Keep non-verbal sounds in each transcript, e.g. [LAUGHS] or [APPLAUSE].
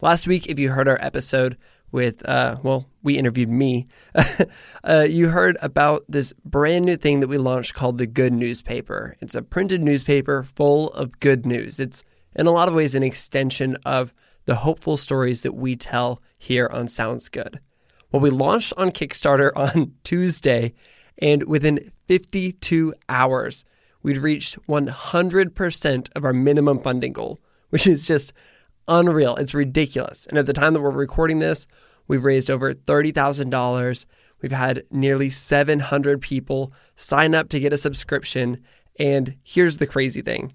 Last week, if you heard our episode with, uh, well, we interviewed me, [LAUGHS] uh, you heard about this brand new thing that we launched called the Good Newspaper. It's a printed newspaper full of good news. It's in a lot of ways an extension of the hopeful stories that we tell here on Sounds Good. Well, we launched on Kickstarter [LAUGHS] on Tuesday, and within 52 hours, we'd reached 100% of our minimum funding goal, which is just unreal. It's ridiculous. And at the time that we're recording this, we've raised over $30,000. We've had nearly 700 people sign up to get a subscription. And here's the crazy thing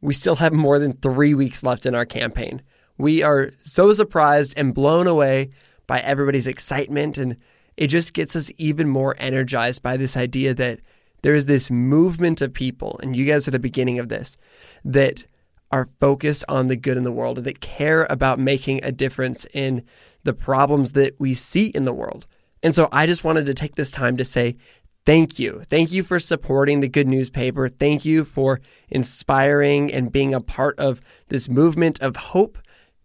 we still have more than three weeks left in our campaign. We are so surprised and blown away by everybody's excitement. And it just gets us even more energized by this idea that there is this movement of people, and you guys are the beginning of this, that are focused on the good in the world and that care about making a difference in the problems that we see in the world. And so I just wanted to take this time to say thank you. Thank you for supporting the good newspaper. Thank you for inspiring and being a part of this movement of hope.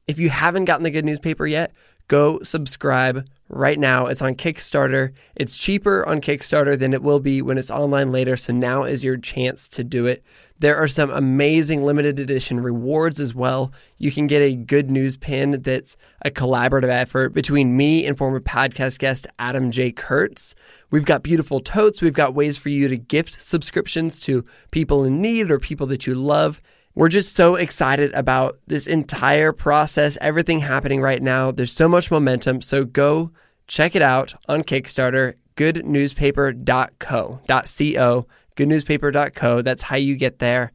If you haven't gotten the good newspaper yet, go subscribe right now. It's on Kickstarter. It's cheaper on Kickstarter than it will be when it's online later. So now is your chance to do it. There are some amazing limited edition rewards as well. You can get a good news pin that's a collaborative effort between me and former podcast guest Adam J. Kurtz. We've got beautiful totes. We've got ways for you to gift subscriptions to people in need or people that you love. We're just so excited about this entire process, everything happening right now. There's so much momentum. So go check it out on Kickstarter, goodnewspaper.co, .co, goodnewspaper.co. That's how you get there.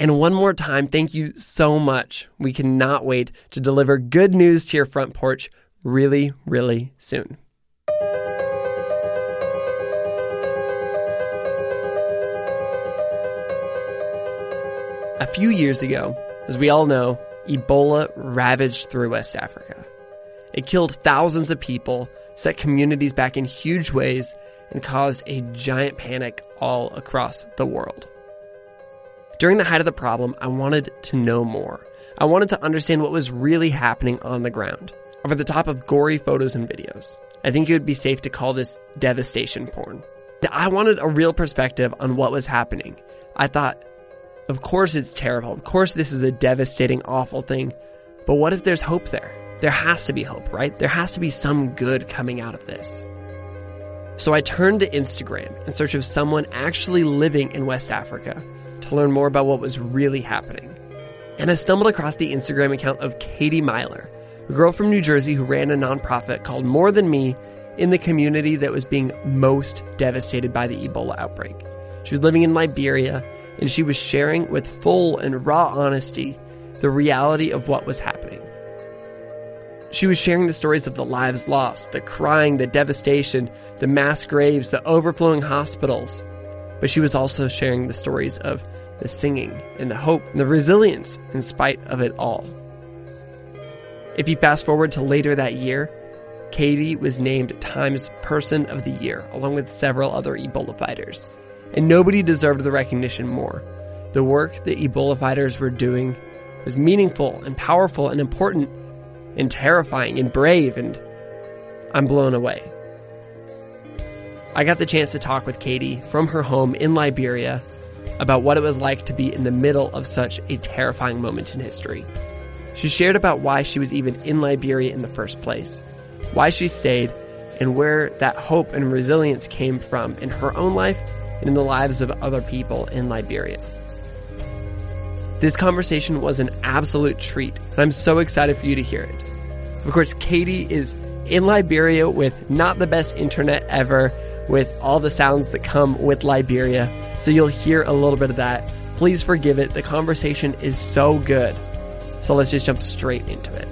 And one more time, thank you so much. We cannot wait to deliver good news to your front porch really, really soon. A few years ago, as we all know, Ebola ravaged through West Africa. It killed thousands of people, set communities back in huge ways, and caused a giant panic all across the world. During the height of the problem, I wanted to know more. I wanted to understand what was really happening on the ground. Over the top of gory photos and videos, I think it would be safe to call this devastation porn. I wanted a real perspective on what was happening. I thought, of course it's terrible. Of course this is a devastating, awful thing. But what if there's hope there? There has to be hope, right? There has to be some good coming out of this. So I turned to Instagram in search of someone actually living in West Africa to learn more about what was really happening. And I stumbled across the Instagram account of Katie Meyler, a girl from New Jersey who ran a nonprofit called More Than Me in the community that was being most devastated by the Ebola outbreak. She was living in Liberia and she was sharing with full and raw honesty the reality of what was happening. She was sharing the stories of the lives lost, the crying, the devastation, the mass graves, the overflowing hospitals. But she was also sharing the stories of the singing and the hope and the resilience in spite of it all. If you fast forward to later that year, Katie was named Time's Person of the Year, along with several other Ebola fighters. And nobody deserved the recognition more. The work that Ebola fighters were doing was meaningful and powerful and important and terrifying and brave, and I'm blown away. I got the chance to talk with Katie from her home in Liberia about what it was like to be in the middle of such a terrifying moment in history. She shared about why she was even in Liberia in the first place, why she stayed, and where that hope and resilience came from in her own life and in the lives of other people in Liberia. This conversation was an absolute treat, and I'm so excited for you to hear it. Of course, Katie is in Liberia with not the best internet ever, with all the sounds that come with Liberia. so you'll hear a little bit of that. Please forgive it. The conversation is so good. So let's just jump straight into it.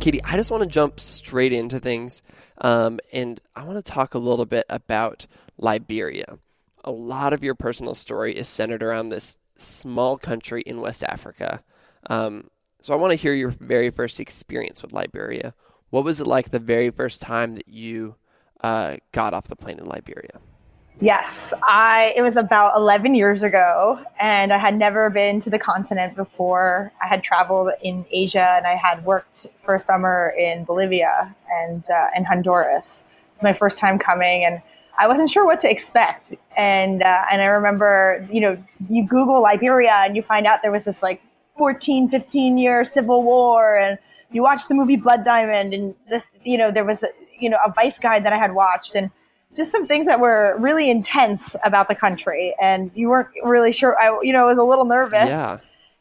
Katie, I just want to jump straight into things, um, and I want to talk a little bit about Liberia. A lot of your personal story is centered around this small country in West Africa. Um, so I want to hear your very first experience with Liberia. What was it like the very first time that you uh, got off the plane in Liberia? Yes, I it was about 11 years ago and I had never been to the continent before. I had traveled in Asia and I had worked for a summer in Bolivia and uh, in Honduras. It was my first time coming and I wasn't sure what to expect. And uh, and I remember, you know, you Google Liberia and you find out there was this like 14, 15 year civil war and you watch the movie Blood Diamond and the, you know, there was you know, a Vice guide that I had watched and just some things that were really intense about the country and you weren't really sure i you know was a little nervous. Yeah.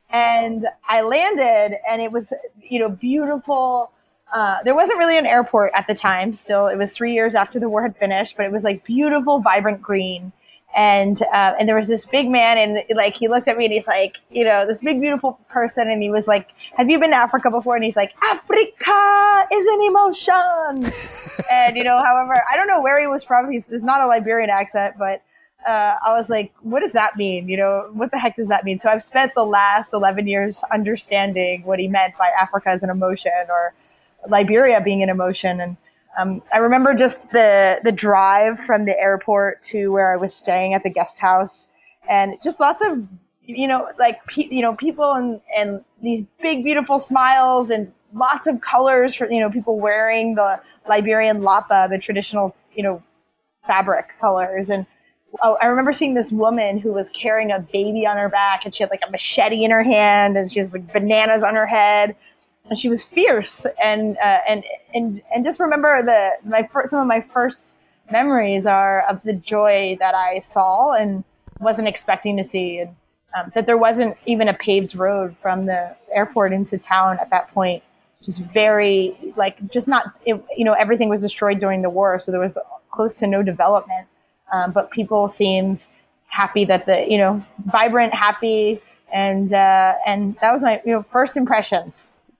and i landed and it was you know beautiful uh, there wasn't really an airport at the time still. It was three years after the war had finished but it was like beautiful vibrant green and uh, and there was this big man and like he looked at me and he's like you know this big beautiful person and he was like have you been to africa before? And he's like africa is an emotion. [LAUGHS] And you know however i don't know where he was from. He's it's not a liberian accent but uh, i was like what does that mean? You know what the heck does that mean? So i've spent the last 11 years understanding what he meant by africa as an emotion or liberia being an emotion. And um, I remember just the the drive from the airport to where I was staying at the guest house, and just lots of you know like pe- you know people and and these big beautiful smiles and lots of colors for you know people wearing the Liberian lapa, the traditional you know fabric colors and. Oh, I remember seeing this woman who was carrying a baby on her back, and she had like a machete in her hand, and she has like bananas on her head and she was fierce and uh, and and and just remember the my first, some of my first memories are of the joy that I saw and wasn't expecting to see. And um, that there wasn't even a paved road from the airport into town at that point just very like just not it, you know everything was destroyed during the war so there was close to no development. Um, but people seemed happy that the you know vibrant happy and uh, and that was my you know first impressions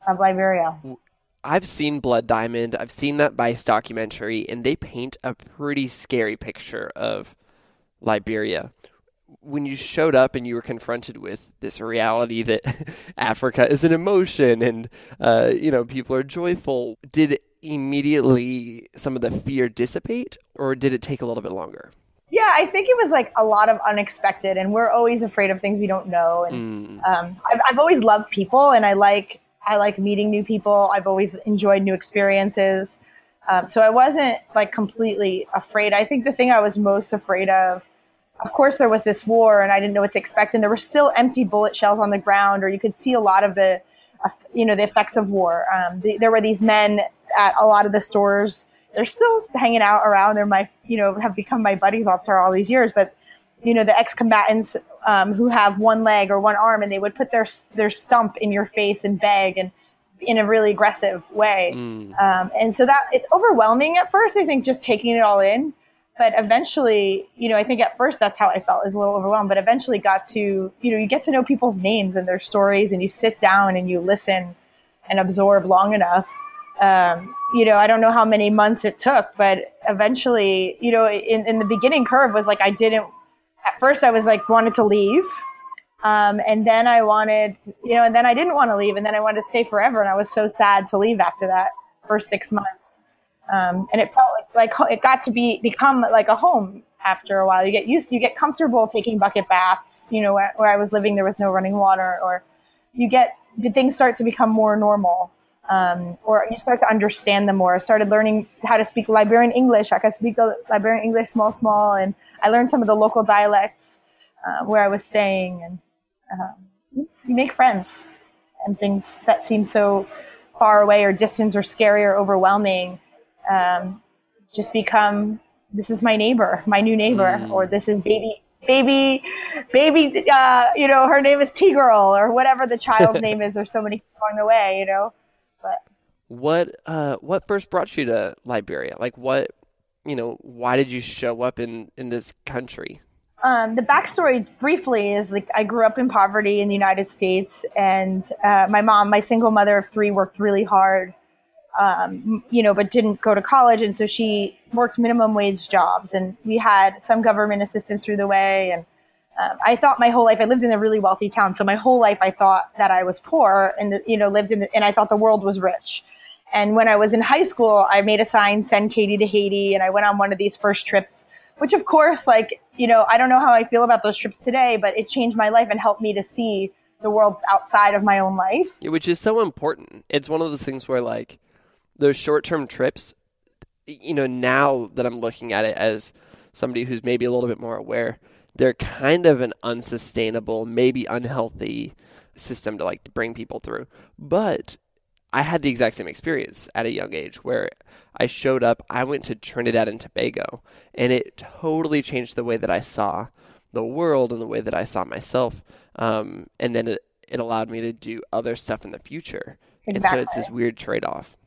of Liberia. I've seen Blood Diamond. I've seen that Vice documentary, and they paint a pretty scary picture of Liberia. When you showed up and you were confronted with this reality that [LAUGHS] Africa is an emotion and uh, you know people are joyful, did immediately some of the fear dissipate, or did it take a little bit longer? Yeah, I think it was like a lot of unexpected, and we're always afraid of things we don't know. And um, I've, I've always loved people, and I like I like meeting new people. I've always enjoyed new experiences. Um, so I wasn't like completely afraid. I think the thing I was most afraid of, of course, there was this war and I didn't know what to expect. And there were still empty bullet shells on the ground, or you could see a lot of the, you know, the effects of war. Um, the, there were these men at a lot of the stores. They're still hanging out around. They're my, you know, have become my buddies after all these years. But you know, the ex-combatants um, who have one leg or one arm, and they would put their their stump in your face and beg, and in a really aggressive way. Mm. Um, and so that it's overwhelming at first. I think just taking it all in, but eventually, you know, I think at first that's how I felt is a little overwhelmed. But eventually, got to you know, you get to know people's names and their stories, and you sit down and you listen and absorb long enough. Um, you know, I don't know how many months it took, but eventually, you know, in, in the beginning curve was like I didn't at first I was like wanted to leave. Um, and then I wanted, you know, and then I didn't want to leave, and then I wanted to stay forever, and I was so sad to leave after that for six months. Um, and it felt like, like it got to be become like a home after a while. You get used, to, you get comfortable taking bucket baths. You know, where, where I was living, there was no running water, or you get did things start to become more normal. Um, or you start to understand them more. I started learning how to speak Liberian English. I could speak Liberian English small, small, and I learned some of the local dialects uh, where I was staying, and um, you make friends. And things that seem so far away, or distant, or scary, or overwhelming, um, just become this is my neighbor, my new neighbor, Mm. or this is baby baby, baby, uh, you know, her name is T Girl or whatever the child's [LAUGHS] name is. There's so many along the way, you know. But what uh, what first brought you to Liberia? Like, what you know, why did you show up in in this country? Um, the backstory briefly is like I grew up in poverty in the United States, and uh, my mom, my single mother of three, worked really hard, um, you know, but didn't go to college, and so she worked minimum wage jobs, and we had some government assistance through the way, and um, I thought my whole life I lived in a really wealthy town, so my whole life I thought that I was poor, and you know, lived in, the, and I thought the world was rich. And when I was in high school, I made a sign, "Send Katie to Haiti," and I went on one of these first trips which of course, like, you know, I don't know how I feel about those trips today, but it changed my life and helped me to see the world outside of my own life. Which is so important. It's one of those things where, like, those short term trips, you know, now that I'm looking at it as somebody who's maybe a little bit more aware, they're kind of an unsustainable, maybe unhealthy system to like bring people through. But I had the exact same experience at a young age where I showed up, I went to Trinidad and Tobago, and it totally changed the way that I saw the world and the way that I saw myself. Um, and then it, it allowed me to do other stuff in the future. Exactly. And so it's this weird trade off.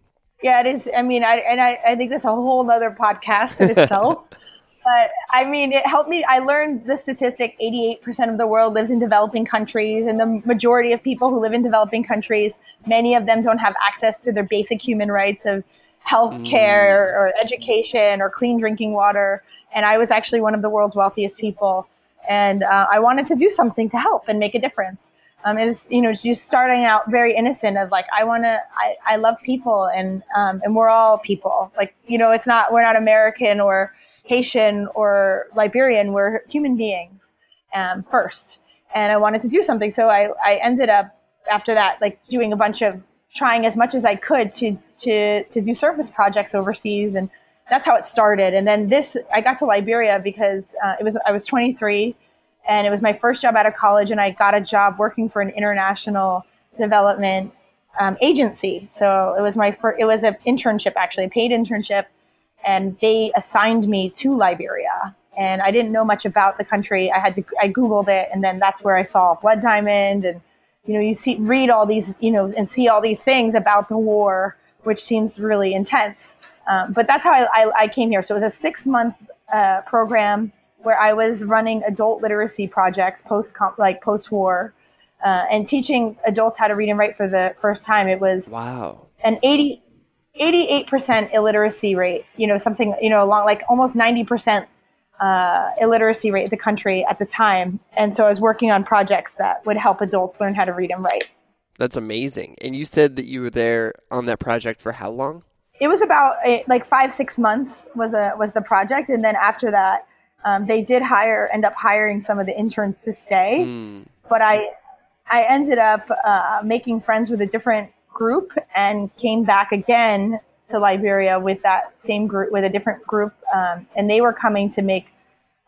Yeah, it is. I mean, I, and I, I think that's a whole other podcast in itself. [LAUGHS] but I mean, it helped me. I learned the statistic 88% of the world lives in developing countries, and the majority of people who live in developing countries, many of them don't have access to their basic human rights of health care mm. or education or clean drinking water. And I was actually one of the world's wealthiest people. And uh, I wanted to do something to help and make a difference. Um, it was, you know, just starting out very innocent of like, I want to, I, I love people and, um, and we're all people. Like, you know, it's not, we're not American or Haitian or Liberian. We're human beings, um, first. And I wanted to do something. So I, I ended up after that, like doing a bunch of trying as much as I could to to to do service projects overseas, and that's how it started. And then this, I got to Liberia because uh, it was I was 23, and it was my first job out of college, and I got a job working for an international development um, agency. So it was my first, it was an internship actually, a paid internship, and they assigned me to Liberia. And I didn't know much about the country. I had to I googled it, and then that's where I saw Blood Diamond and you know, you see, read all these, you know, and see all these things about the war, which seems really intense. Um, but that's how I, I, I, came here. So it was a six month uh, program where I was running adult literacy projects post like post war, uh, and teaching adults how to read and write for the first time. It was wow an 80, 88% illiteracy rate. You know, something you know along like almost 90% uh, illiteracy rate in the country at the time. And so I was working on projects that would help adults learn how to read and write. That's amazing. And you said that you were there on that project for how long? It was about eh, like five, six months was a was the project, and then after that, um, they did hire end up hiring some of the interns to stay. Mm. But I I ended up uh, making friends with a different group and came back again to Liberia with that same group, with a different group, um, and they were coming to make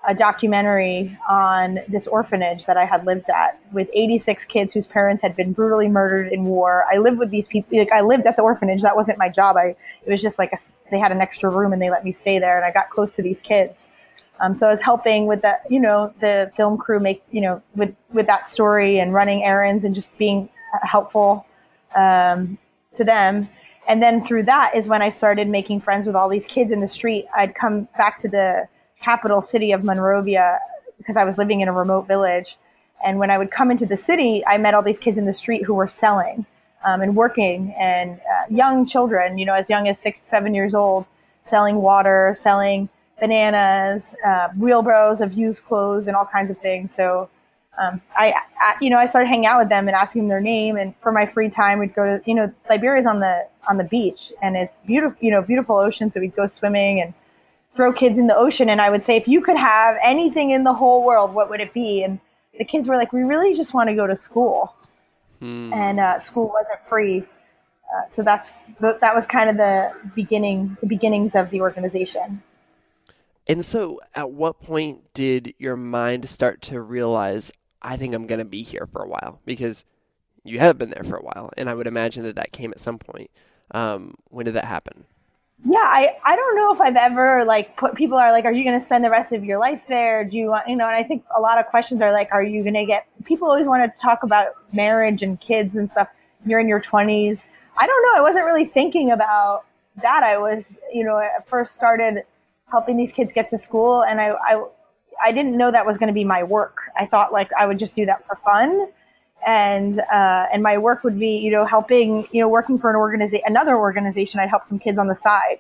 a documentary on this orphanage that I had lived at with 86 kids whose parents had been brutally murdered in war. I lived with these people. Like I lived at the orphanage. That wasn't my job. I it was just like a, they had an extra room and they let me stay there, and I got close to these kids. Um, so I was helping with that, you know, the film crew make, you know, with with that story and running errands and just being helpful um, to them. And then through that is when I started making friends with all these kids in the street. I'd come back to the capital city of Monrovia because I was living in a remote village. And when I would come into the city, I met all these kids in the street who were selling um, and working, and uh, young children, you know, as young as six, seven years old, selling water, selling bananas, uh, wheelbarrows of used clothes, and all kinds of things. So um, I, I, you know, I started hanging out with them and asking them their name. And for my free time, we'd go to, you know, Liberia's on the on the beach, and it's beautiful, you know, beautiful ocean. So we'd go swimming and throw kids in the ocean. And I would say, if you could have anything in the whole world, what would it be? And the kids were like, we really just want to go to school, hmm. and uh, school wasn't free. Uh, so that's that was kind of the beginning, the beginnings of the organization. And so, at what point did your mind start to realize I think I'm going to be here for a while because you have been there for a while, and I would imagine that that came at some point. Um, when did that happen? yeah, I, I don't know if I've ever like put people are like, are you going to spend the rest of your life there? Do you want, you know, and I think a lot of questions are like, are you going to get, people always want to talk about marriage and kids and stuff. You're in your 20s. I don't know. I wasn't really thinking about that. I was, you know, I first started helping these kids get to school and I, I, I didn't know that was going to be my work. I thought like I would just do that for fun and uh, and my work would be you know helping you know working for an organization another organization I'd help some kids on the side.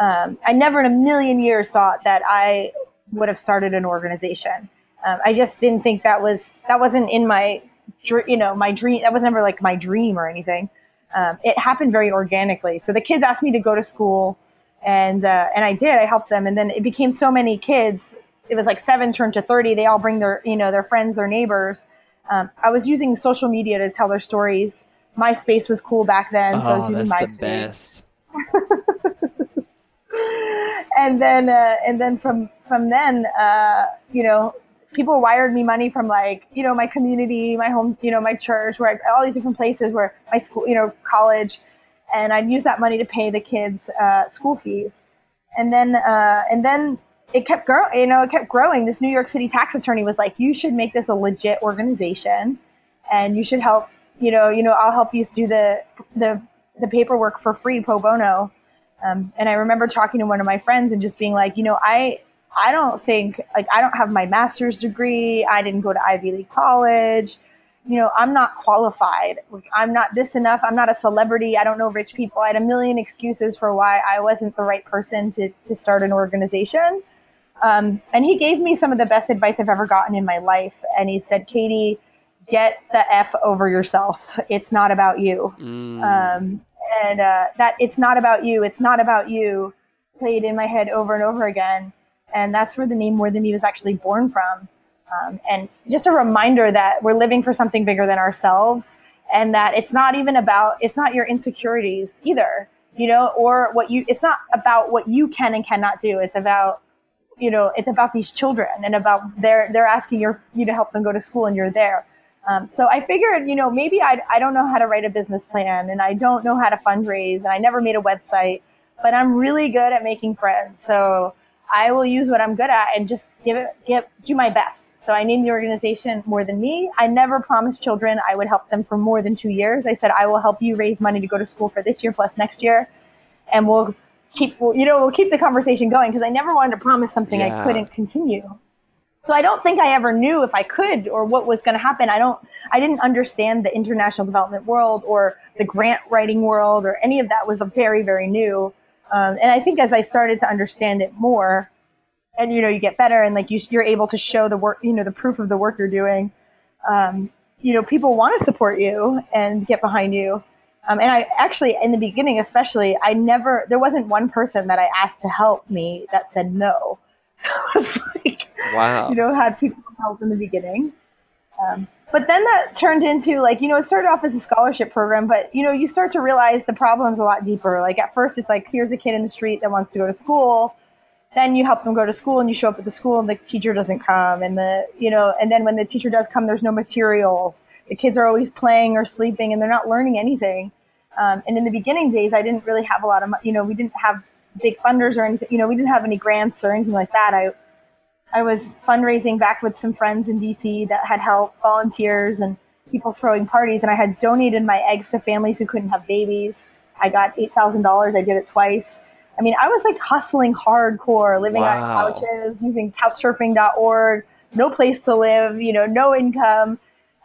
Um, I never in a million years thought that I would have started an organization. Um, I just didn't think that was that wasn't in my you know my dream. That was never like my dream or anything. Um, it happened very organically. So the kids asked me to go to school, and uh, and I did. I helped them, and then it became so many kids. It was like seven turned to thirty. They all bring their you know their friends, their neighbors um, I was using social media to tell their stories. MySpace was cool back then, so I was Oh, using that's MySpace. the best. [LAUGHS] and then uh, and then from from then, uh, you know, people wired me money from like you know my community, my home, you know, my church, where I, all these different places where my school, you know, college, and I'd use that money to pay the kids uh, school fees, and then uh, and then it kept growing. You know, it kept growing. This New York City tax attorney was like, "You should make this a legit organization, and you should help. You know, you know, I'll help you do the the the paperwork for free pro bono." Um, and I remember talking to one of my friends and just being like, you know, I I don't think like I don't have my master's degree. I didn't go to Ivy League college. You know, I'm not qualified. I'm not this enough. I'm not a celebrity. I don't know rich people. I had a million excuses for why I wasn't the right person to to start an organization. Um, and he gave me some of the best advice I've ever gotten in my life. And he said, Katie, get the F over yourself. It's not about you. Um, and uh, that it's not about you. It's not about you played in my head over and over again. And that's where the name More Than Me was actually born from. Um, and just a reminder that we're living for something bigger than ourselves and that it's not even about, it's not your insecurities either, you know, or what you, it's not about what you can and cannot do. It's about, you know, it's about these children and about they're, they're asking your, you to help them go to school and you're there. Um, so I figured, you know, maybe I, I don't know how to write a business plan and I don't know how to fundraise and I never made a website, but I'm really good at making friends. So I will use what I'm good at and just give it, give, do my best. So I named the organization More Than Me. I never promised children I would help them for more than two years. I said, I will help you raise money to go to school for this year plus next year. And we'll keep, you know, we'll keep the conversation going because I never wanted to promise something Yeah. I couldn't continue. So I don't think I ever knew if I could or what was going to happen. I don't, I didn't understand the international development world or the grant writing world or any of that was very, very new. Um, and I think as I started to understand it more, and you know, you get better and like you, you're able to show the work, you know, the proof of the work you're doing. Um, you know, people want to support you and get behind you. Um, and I actually, in the beginning, especially, I never, there wasn't one person that I asked to help me that said no. [LAUGHS] So it's like, Wow. you know, had people help in the beginning. Um, but then that turned into like, you know, it started off as a scholarship program, but you know, you start to realize the problem's a lot deeper. Like at first it's like, here's a kid in the street that wants to go to school. Then you help them go to school and you show up at the school and the teacher doesn't come and the, you know, and then when the teacher does come, there's no materials. The kids are always playing or sleeping and they're not learning anything. Um, and in the beginning days, I didn't really have a lot of, you know, we didn't have big funders or anything, you know, we didn't have any grants or anything like that. I, I was fundraising back with some friends in DC that had help, volunteers, and people throwing parties. And I had donated my eggs to families who couldn't have babies. I got $8,000. I did it twice. I mean, I was like hustling hardcore, living Wow. on couches, using couchsurfing.org, no place to live, you know, no income.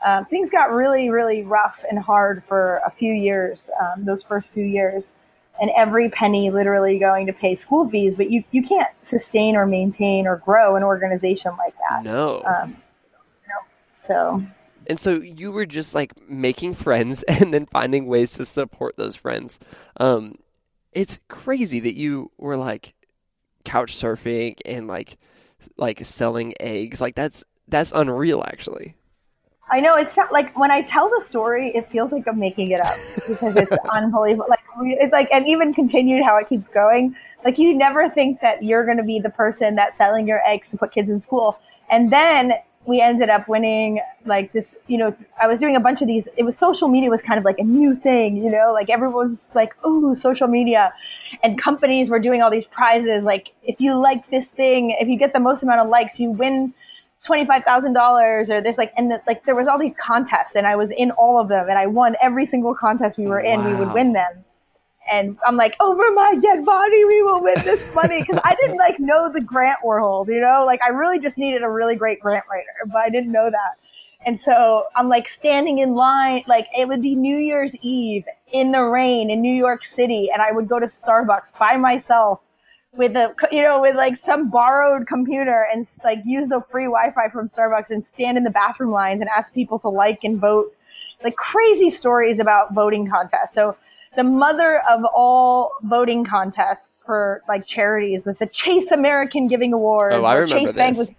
Um, things got really, really rough and hard for a few years, um, those first few years and every penny literally going to pay school fees. But you, you can't sustain or maintain or grow an organization like that. No. Um, you know, so And so you were just like making friends [LAUGHS] and then finding ways to support those friends. Um, it's crazy that you were like couch surfing and like like selling eggs. Like that's that's unreal actually. I know it's not like when I tell the story, it feels like I'm making it up because it's [LAUGHS] unbelievable. Like it's like, and even continued how it keeps going. Like you never think that you're going to be the person that's selling your eggs to put kids in school, and then we ended up winning like this, you know, I was doing a bunch of these. It was social media was kind of like a new thing, you know, like everyone's like, oh, social media. And companies were doing all these prizes. Like if you like this thing, if you get the most amount of likes, you win $25,000 or there's like, and the, like there was all these contests and I was in all of them and I won every single contest we were in. We would win them and I'm like, over my dead body, we will win this money. Cause I didn't like know the grant world, you know, like I really just needed a really great grant writer, but I didn't know that. And so I'm like standing in line, like it would be New Year's Eve in the rain in New York City. And I would go to Starbucks by myself with a, you know, with like some borrowed computer and like use the free Wi-Fi from Starbucks and stand in the bathroom lines and ask people to like and vote like crazy stories about voting contests. So the mother of all voting contests for like charities was the Chase American Giving Award. Oh, I remember Chase this. Bank was.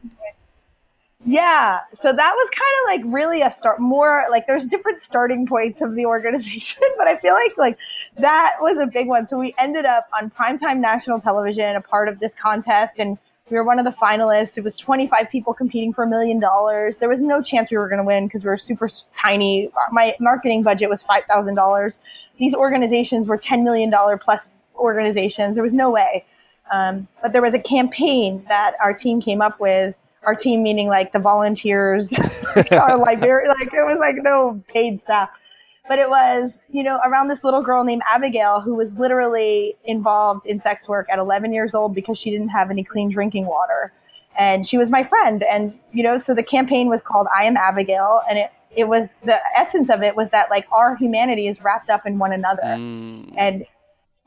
Yeah, so that was kind of like really a start. More like there's different starting points of the organization, [LAUGHS] but I feel like like that was a big one. So we ended up on primetime national television, a part of this contest, and we were one of the finalists. It was 25 people competing for a million dollars. There was no chance we were going to win because we were super tiny. My marketing budget was five thousand dollars. These organizations were 10 million dollar plus organizations. There was no way. Um, but there was a campaign that our team came up with. Our team meaning like the volunteers, [LAUGHS] our library, like it was like no paid staff but it was, you know, around this little girl named Abigail who was literally involved in sex work at 11 years old because she didn't have any clean drinking water. And she was my friend. And, you know, so the campaign was called I Am Abigail. And it, it was the essence of it was that like our humanity is wrapped up in one another. Mm. And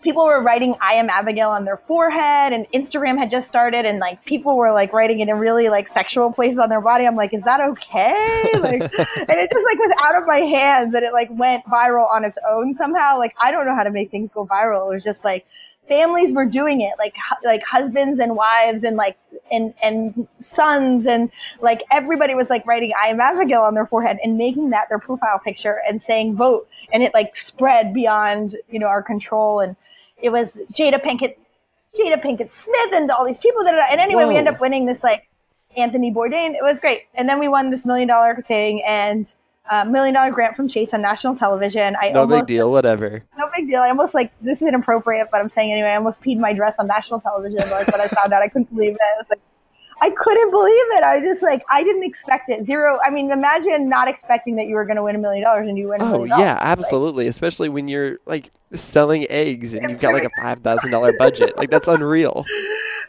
people were writing I am Abigail on their forehead and Instagram had just started and like people were like writing it in really like sexual places on their body. I'm like, is that okay? [LAUGHS] Like, and it just like was out of my hands and it like went viral on its own somehow. Like, I don't know how to make things go viral. It was just like families were doing it, like, like husbands and wives and like, and, and sons and like everybody was like writing I am Abigail on their forehead and making that their profile picture and saying vote. And it like spread beyond, you know, our control and, it was Jada Pinkett, Jada Pinkett Smith, and all these people that. And anyway, we end up winning this like Anthony Bourdain. It was great, and then we won this million dollar thing and uh, million dollar grant from Chase on national television. I No almost, big deal, whatever. No big deal. I almost like this is inappropriate, but I'm saying anyway. I almost peed my dress on national television. Like when I found out, I couldn't believe it. I was like, I couldn't believe it. I was just like, I didn't expect it. Zero. I mean, imagine not expecting that you were going to win a million dollars and you win. Oh yeah, absolutely. Especially when you're like selling eggs and you've got like a five thousand dollar budget. Like that's unreal.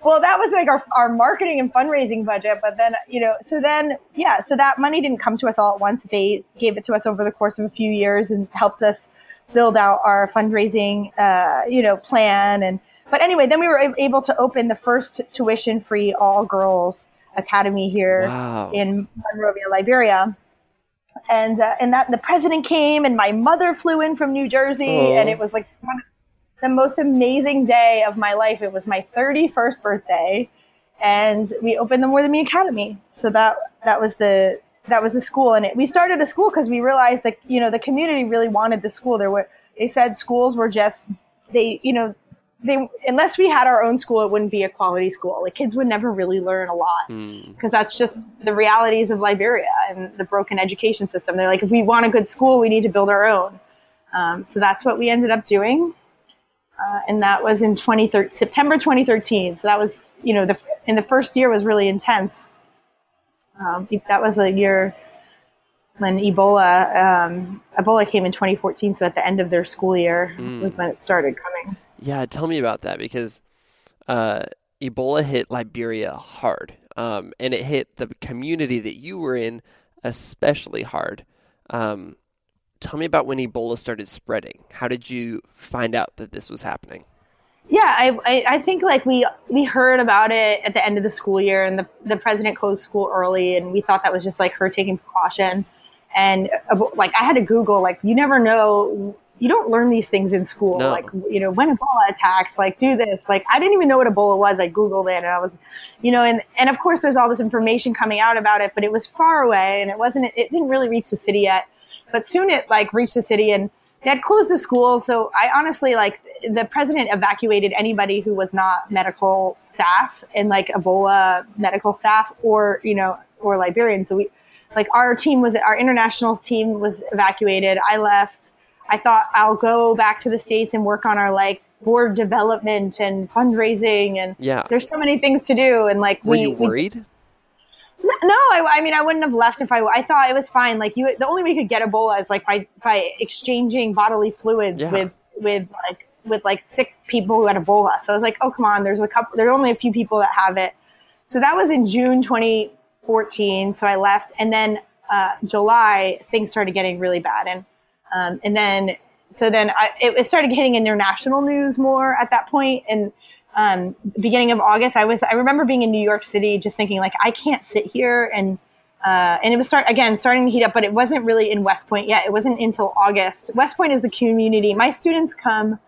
well that was like our, our marketing and fundraising budget but then you know so then yeah so that money didn't come to us all at once they gave it to us over the course of a few years and helped us build out our fundraising uh, you know plan and but anyway then we were able to open the first tuition free all girls academy here Wow. in monrovia liberia and uh, and that the president came and my mother flew in from new jersey Aw. and it was like one of the most amazing day of my life. It was my 31st birthday and we opened the More Than Me Academy. So that, that was the, that was the school. And it, we started a school because we realized that, you know, the community really wanted the school. There were, they said schools were just, they, you know, they, unless we had our own school, it wouldn't be a quality school. Like kids would never really learn a lot Hmm. because that's just the realities of Liberia and the broken education system. They're like, if we want a good school, we need to build our own. Um, so that's what we ended up doing. Uh, and that was in 2013, September 2013. So that was, you know, the in the first year was really intense. Um, that was a year when Ebola um, Ebola came in 2014. So at the end of their school year was when it started coming. Yeah, tell me about that because uh, Ebola hit Liberia hard, um, and it hit the community that you were in especially hard. Um, tell me about when Ebola started spreading. How did you find out that this was happening? Yeah, I, I, I think like we we heard about it at the end of the school year, and the the president closed school early, and we thought that was just like her taking precaution. And uh, like I had to Google, like you never know, you don't learn these things in school. No. Like you know, when Ebola attacks, like do this. Like I didn't even know what Ebola was. I Googled it, and I was, you know, and and of course there's all this information coming out about it, but it was far away, and it wasn't. It didn't really reach the city yet. But soon it like reached the city, and they had closed the school. So I honestly like the president evacuated anybody who was not medical staff and like Ebola medical staff or you know or Liberian. So we like our team was our international team was evacuated. I left. I thought I'll go back to the states and work on our like board development and fundraising and Yeah. there's so many things to do and like Were we, you we- worried? no, I, I mean, I wouldn't have left if I. I thought it was fine. Like you, the only way you could get Ebola is like by by exchanging bodily fluids Yeah. with with like with like sick people who had Ebola. So I was like, oh come on, there's a couple. There are only a few people that have it. So that was in June 2014. So I left, and then uh, July things started getting really bad, and um, and then so then I, it, it started hitting international news more at that point, and um, beginning of August, I was I remember being in New York City, just thinking like I can't sit here and. Uh, and it was start again starting to heat up, but it wasn't really in West Point yet. It wasn't until August. West Point is the community. My students come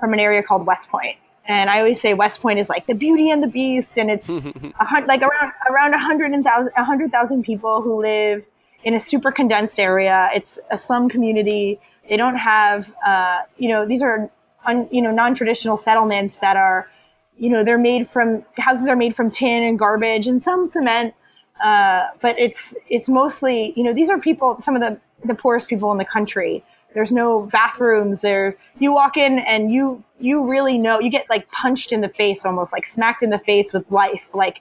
from an area called West Point, and I always say West Point is like the Beauty and the Beast, and it's [LAUGHS] a, hun- like around around a hundred and thousand a hundred thousand people who live in a super condensed area. It's a slum community. They don't have, uh, you know, these are un, you know non-traditional settlements that are, you know, they're made from houses are made from tin and garbage and some cement. Uh, but it's it's mostly you know these are people some of the the poorest people in the country. There's no bathrooms. There you walk in and you you really know you get like punched in the face almost like smacked in the face with life. Like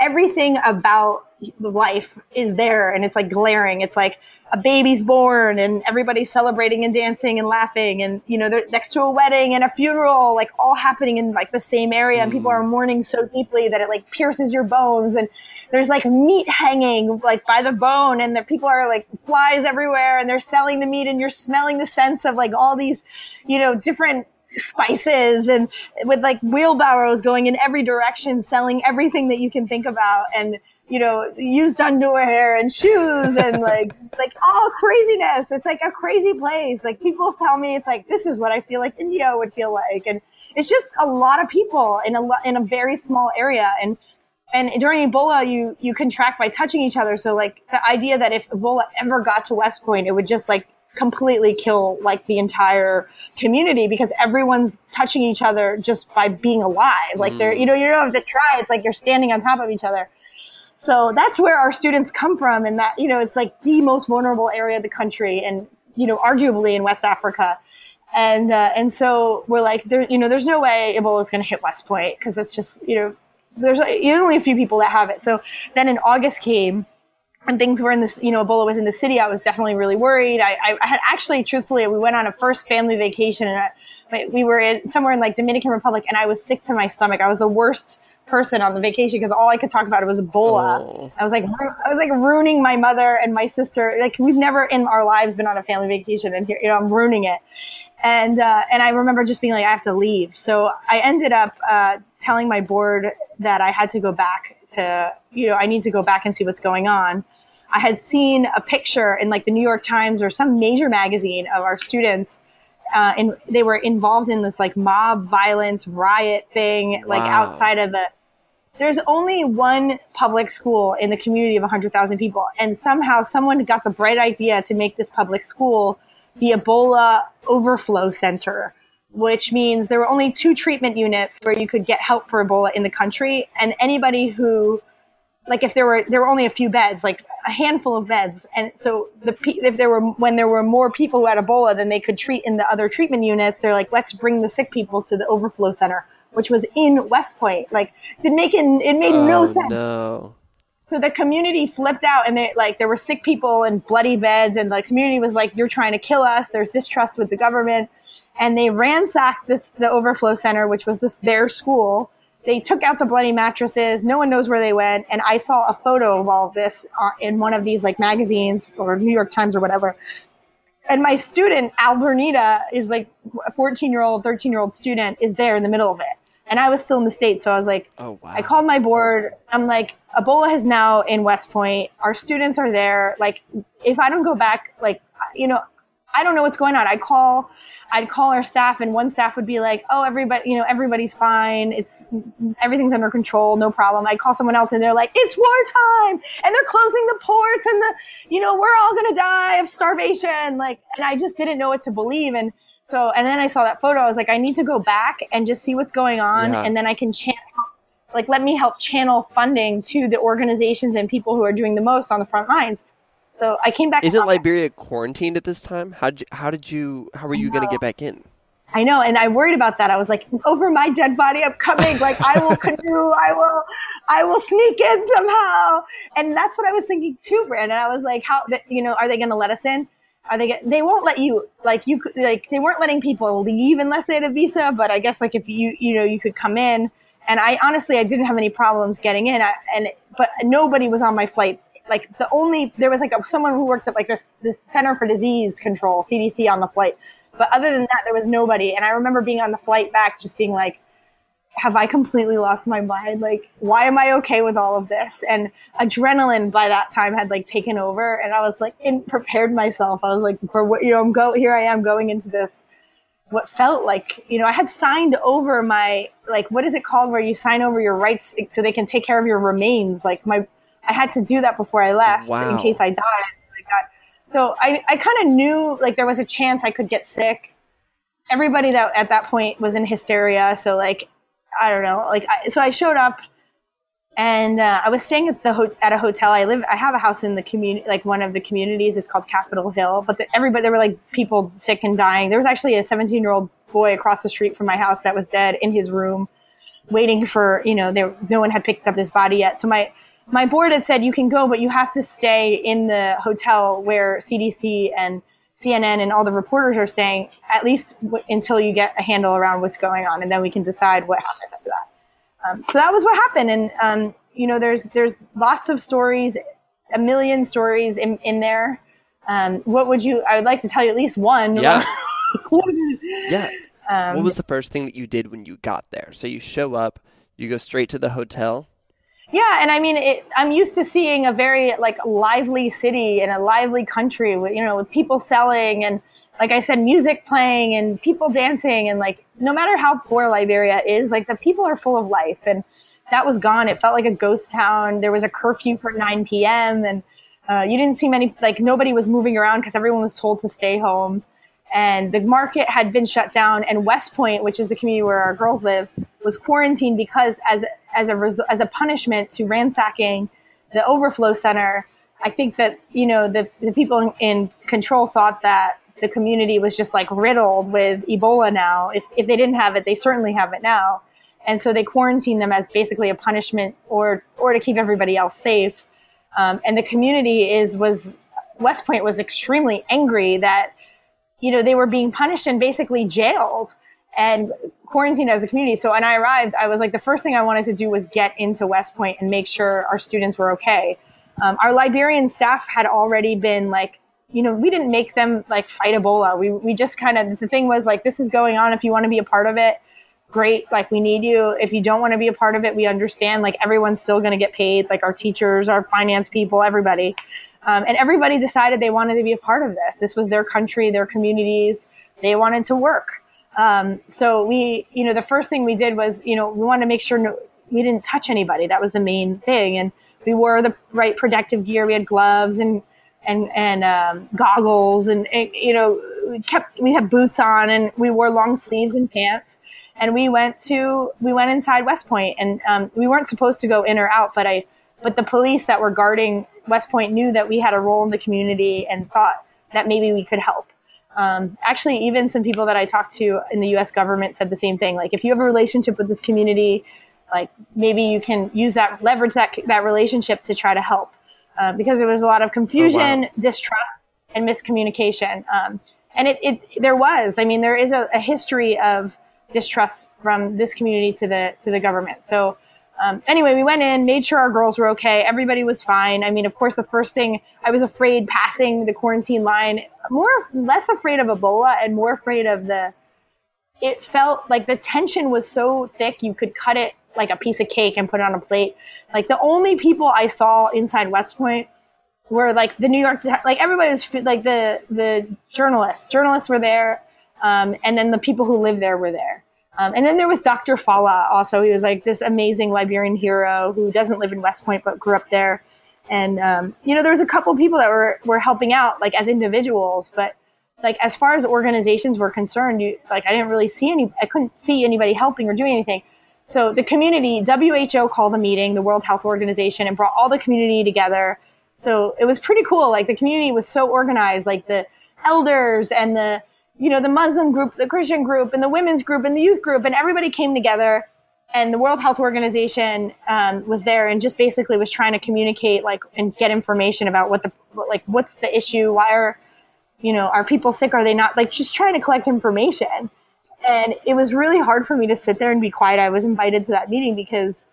everything about life is there and it's like glaring. It's like a baby's born and everybody's celebrating and dancing and laughing and you know they're next to a wedding and a funeral like all happening in like the same area and people are mm. mourning so deeply that it like pierces your bones and there's like meat hanging like by the bone and the people are like flies everywhere and they're selling the meat and you're smelling the scents of like all these you know different spices and with like wheelbarrows going in every direction selling everything that you can think about and you know used underwear and shoes and like [LAUGHS] like all craziness it's like a crazy place like people tell me it's like this is what i feel like india would feel like and it's just a lot of people in a lo- in a very small area and and during Ebola, you you contract by touching each other. So like the idea that if Ebola ever got to West Point, it would just like completely kill like the entire community because everyone's touching each other just by being alive. Like they're mm. you know you don't have to try. It's like you're standing on top of each other. So that's where our students come from, and that you know it's like the most vulnerable area of the country, and you know arguably in West Africa. And uh, and so we're like there you know there's no way Ebola is going to hit West Point because it's just you know there's only a few people that have it. So then in August came and things were in this, you know, Ebola was in the city. I was definitely really worried. I, I, I had actually, truthfully, we went on a first family vacation and I, we were in somewhere in like Dominican Republic and I was sick to my stomach. I was the worst person on the vacation because all I could talk about was Ebola. Oh. I was like, I was like ruining my mother and my sister. Like we've never in our lives been on a family vacation and here, you know, I'm ruining it. And, uh, and I remember just being like, I have to leave. So I ended up, uh, telling my board that I had to go back to, you know, I need to go back and see what's going on. I had seen a picture in like the New York Times or some major magazine of our students. Uh, and they were involved in this like mob violence riot thing, like Wow. outside of the, there's only one public school in the community of 100,000 people. And somehow someone got the bright idea to make this public school the Ebola Overflow Center, which means there were only two treatment units where you could get help for Ebola in the country. And anybody who, like if there were, there were only a few beds, like a handful of beds. And so the, if there were, when there were more people who had Ebola than they could treat in the other treatment units, they're like, let's bring the sick people to the Overflow Center, which was in West Point. Like, did make it, it made no Oh, sense. no. So the community flipped out and they like there were sick people and bloody beds and the community was like, You're trying to kill us, there's distrust with the government. And they ransacked this the overflow center, which was this their school. They took out the bloody mattresses. No one knows where they went. And I saw a photo of all of this uh, in one of these like magazines or New York Times or whatever. And my student, Albernita, is like a 14 year old, 13 year old student, is there in the middle of it. And I was still in the state, So I was like, Oh, wow. I called my board. I'm like, Ebola is now in West Point. Our students are there. Like, if I don't go back, like, you know, I don't know what's going on. I call, I'd call our staff, and one staff would be like, "Oh, everybody, you know, everybody's fine. It's everything's under control, no problem." I'd call someone else, and they're like, "It's wartime, and they're closing the ports, and the, you know, we're all gonna die of starvation." Like, and I just didn't know what to believe, and so, and then I saw that photo. I was like, I need to go back and just see what's going on, Yeah. and then I can channel, like, let me help channel funding to the organizations and people who are doing the most on the front lines. So I came back. Isn't Liberia quarantined at this time? How did you, how did you how were you going to get back in? I know, and I worried about that. I was like, over my dead body, I'm coming. Like, I will canoe. [LAUGHS] I will, I will sneak in somehow. And that's what I was thinking too, Branden. I was like, how, you know, are they going to let us in? Are they? get- They won't let you. Like, you like, they weren't letting people leave unless they had a visa. But I guess, like, if you, you know, you could come in. And I honestly, I didn't have any problems getting in. I, and but nobody was on my flight. Like the only there was like a, someone who worked at like this this Center for Disease Control (CDC) on the flight. But other than that, there was nobody. And I remember being on the flight back, just being like, have I completely lost my mind? Like, why am I okay with all of this? And adrenaline by that time had like taken over, and I was like, in prepared myself. I was like, for what you know, I'm go here. I am going into this. What felt like, you know, I had signed over my like, what is it called, where you sign over your rights so they can take care of your remains. Like my, I had to do that before I left Wow. in case I died. Got, so I, I kind of knew like there was a chance I could get sick. Everybody that at that point was in hysteria. So like I don't know. Like, I, so I showed up, and uh, I was staying at the ho- at a hotel. I live. I have a house in the community, like one of the communities. It's called Capitol Hill. But the, everybody, there were like people sick and dying. There was actually a 17 year old boy across the street from my house that was dead in his room, waiting for you know. There, no one had picked up his body yet. So my my board had said you can go, but you have to stay in the hotel where CDC and CNN and all the reporters are staying at least w- until you get a handle around what's going on, and then we can decide what happens after that. Um, so that was what happened, and um, you know, there's there's lots of stories, a million stories in in there. Um, what would you? I would like to tell you at least one. Yeah. [LAUGHS] Yeah. Um, what was the first thing that you did when you got there? So you show up, you go straight to the hotel. Yeah, and I mean, it, I'm used to seeing a very like lively city and a lively country with you know with people selling and like I said, music playing and people dancing and like no matter how poor Liberia is, like the people are full of life and that was gone. It felt like a ghost town. There was a curfew for 9 p.m. and uh, you didn't see many like nobody was moving around because everyone was told to stay home. And the market had been shut down, and West Point, which is the community where our girls live, was quarantined because as as a res- as a punishment to ransacking the overflow center. I think that you know the the people in, control thought that the community was just like riddled with Ebola now. If if they didn't have it, they certainly have it now, and so they quarantined them as basically a punishment or or to keep everybody else safe. Um, and the community is was West Point was extremely angry that you know they were being punished and basically jailed and quarantined as a community. So when I arrived, I was like the first thing I wanted to do was get into West Point and make sure our students were okay. Um, our Liberian staff had already been like, you know, we didn't make them like fight Ebola. We we just kind of the thing was like this is going on. If you want to be a part of it, great. Like we need you. If you don't want to be a part of it, we understand. Like everyone's still going to get paid. Like our teachers, our finance people, everybody. Um, and everybody decided they wanted to be a part of this. This was their country, their communities. They wanted to work. Um, so we, you know, the first thing we did was, you know, we wanted to make sure no, we didn't touch anybody. That was the main thing. And we wore the right protective gear. We had gloves and and and um, goggles, and, and you know, we kept we had boots on, and we wore long sleeves and pants. And we went to we went inside West Point, and um, we weren't supposed to go in or out, but I but the police that were guarding West Point knew that we had a role in the community and thought that maybe we could help. Um, actually, even some people that I talked to in the U.S. government said the same thing. Like, if you have a relationship with this community, like maybe you can use that leverage that that relationship to try to help, uh, because there was a lot of confusion, distrust, and miscommunication. Um, and it, it there was. I mean, there is a, a history of distrust from this community to the to the government. So um, anyway, we went in, made sure our girls were okay. Everybody was fine. I mean, of course, the first thing I was afraid passing the quarantine line, more less afraid of Ebola and more afraid of the. It felt like the tension was so thick you could cut it like a piece of cake and put it on a plate. Like the only people I saw inside West Point were like the New York, like everybody was like the the journalists. Journalists were there, um, and then the people who live there were there. Um, and then there was Dr. Fala also. He was like this amazing Liberian hero who doesn't live in West Point but grew up there. And um, you know, there was a couple people that were were helping out like as individuals, but like as far as organizations were concerned, you, like I didn't really see any. I couldn't see anybody helping or doing anything. So the community, WHO called a meeting, the World Health Organization, and brought all the community together. So it was pretty cool. Like the community was so organized, like the elders and the, you know, the Muslim group, the Christian group, and the women's group, and the youth group, and everybody came together. And the World Health Organization um, was there and just basically was trying to communicate, like, and get information about what the, like, what's the issue? Why are, you know, are people sick? Are they not? Like, just trying to collect information and it was really hard for me to sit there and be quiet. I was invited to that meeting because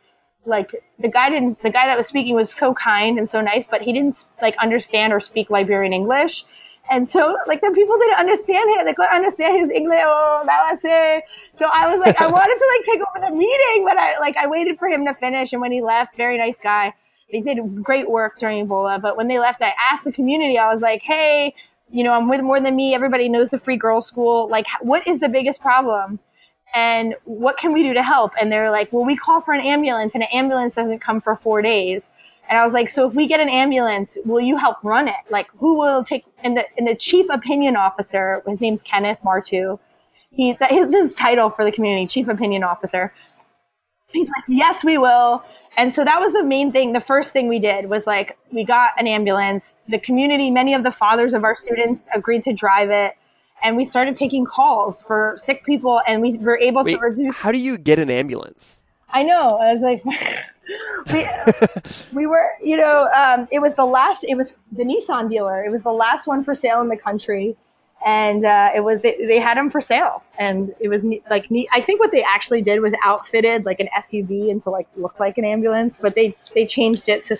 like the guy didn't the guy that was speaking was so kind and so nice, but he didn't like understand or speak Liberian English. And so like the people didn't understand him. They couldn't understand his English. Oh, that was it. So I was like, I [LAUGHS] wanted to like take over the meeting, but I like I waited for him to finish. And when he left, very nice guy. They did great work during Ebola. But when they left, I asked the community, I was like, hey, you know, I'm with more than me. Everybody knows the free girls school. Like, what is the biggest problem? And what can we do to help? And they're like, well, we call for an ambulance and an ambulance doesn't come for four days. And I was like, so if we get an ambulance, will you help run it? Like, who will take, and the, and the chief opinion officer, his name's Kenneth Martu. He, that is his title for the community, chief opinion officer. He's like, yes, we will. And so that was the main thing. The first thing we did was like, we got an ambulance. The community, many of the fathers of our students agreed to drive it. And we started taking calls for sick people and we were able Wait, to reduce. How do you get an ambulance? I know. I was like, [LAUGHS] we, [LAUGHS] we were, you know, um, it was the last, it was the Nissan dealer. It was the last one for sale in the country. And uh, it was they, they, had them for sale. And it was like i think what they actually did was outfitted like an suv and to like look like an ambulance. But they they changed it to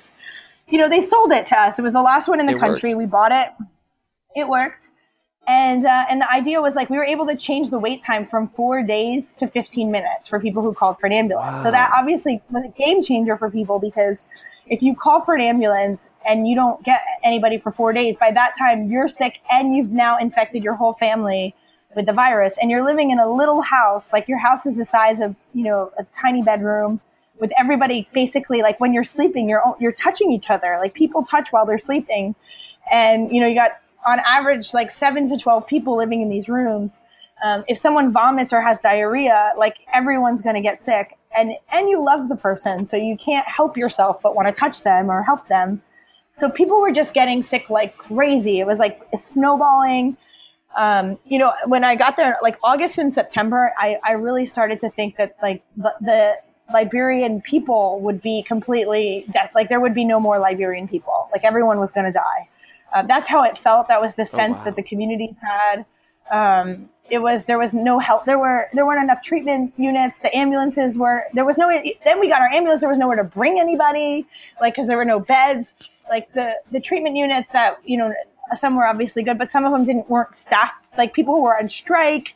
you know they sold it to us. It was the last one in the It country. worked. we bought it. It worked and uh, and the idea was like we were able to change the wait time from four days to 15 minutes for people who called for an ambulance so that obviously was a game changer for people because if you call for an ambulance and you don't get anybody for four days, by that time you're sick and you've now infected your whole family with the virus and you're living in a little house, like your house is the size of, you know, a tiny bedroom with everybody basically like when you're sleeping, you're, you're touching each other. Like people touch while they're sleeping. And, you know, you got on average like seven to 12 people living in these rooms. Um, if someone vomits or has diarrhea, like everyone's going to get sick and, and you love the person. So you can't help yourself, but want to touch them or help them. So people were just getting sick like crazy. It was like snowballing. Um, you know, when I got there, like August and September, I, I really started to think that like the, the Liberian people would be completely death. Like there would be no more Liberian people. Like everyone was going to die. Uh, that's how it felt. That was the sense wow. that the communities had. Um, it was there was no help. There were there weren't enough treatment units. The ambulances were there was no. Then we got our ambulance. There was nowhere to bring anybody, like because there were no beds. Like the the treatment units that you know some were obviously good, but some of them didn't weren't staffed. Like people who were on strike.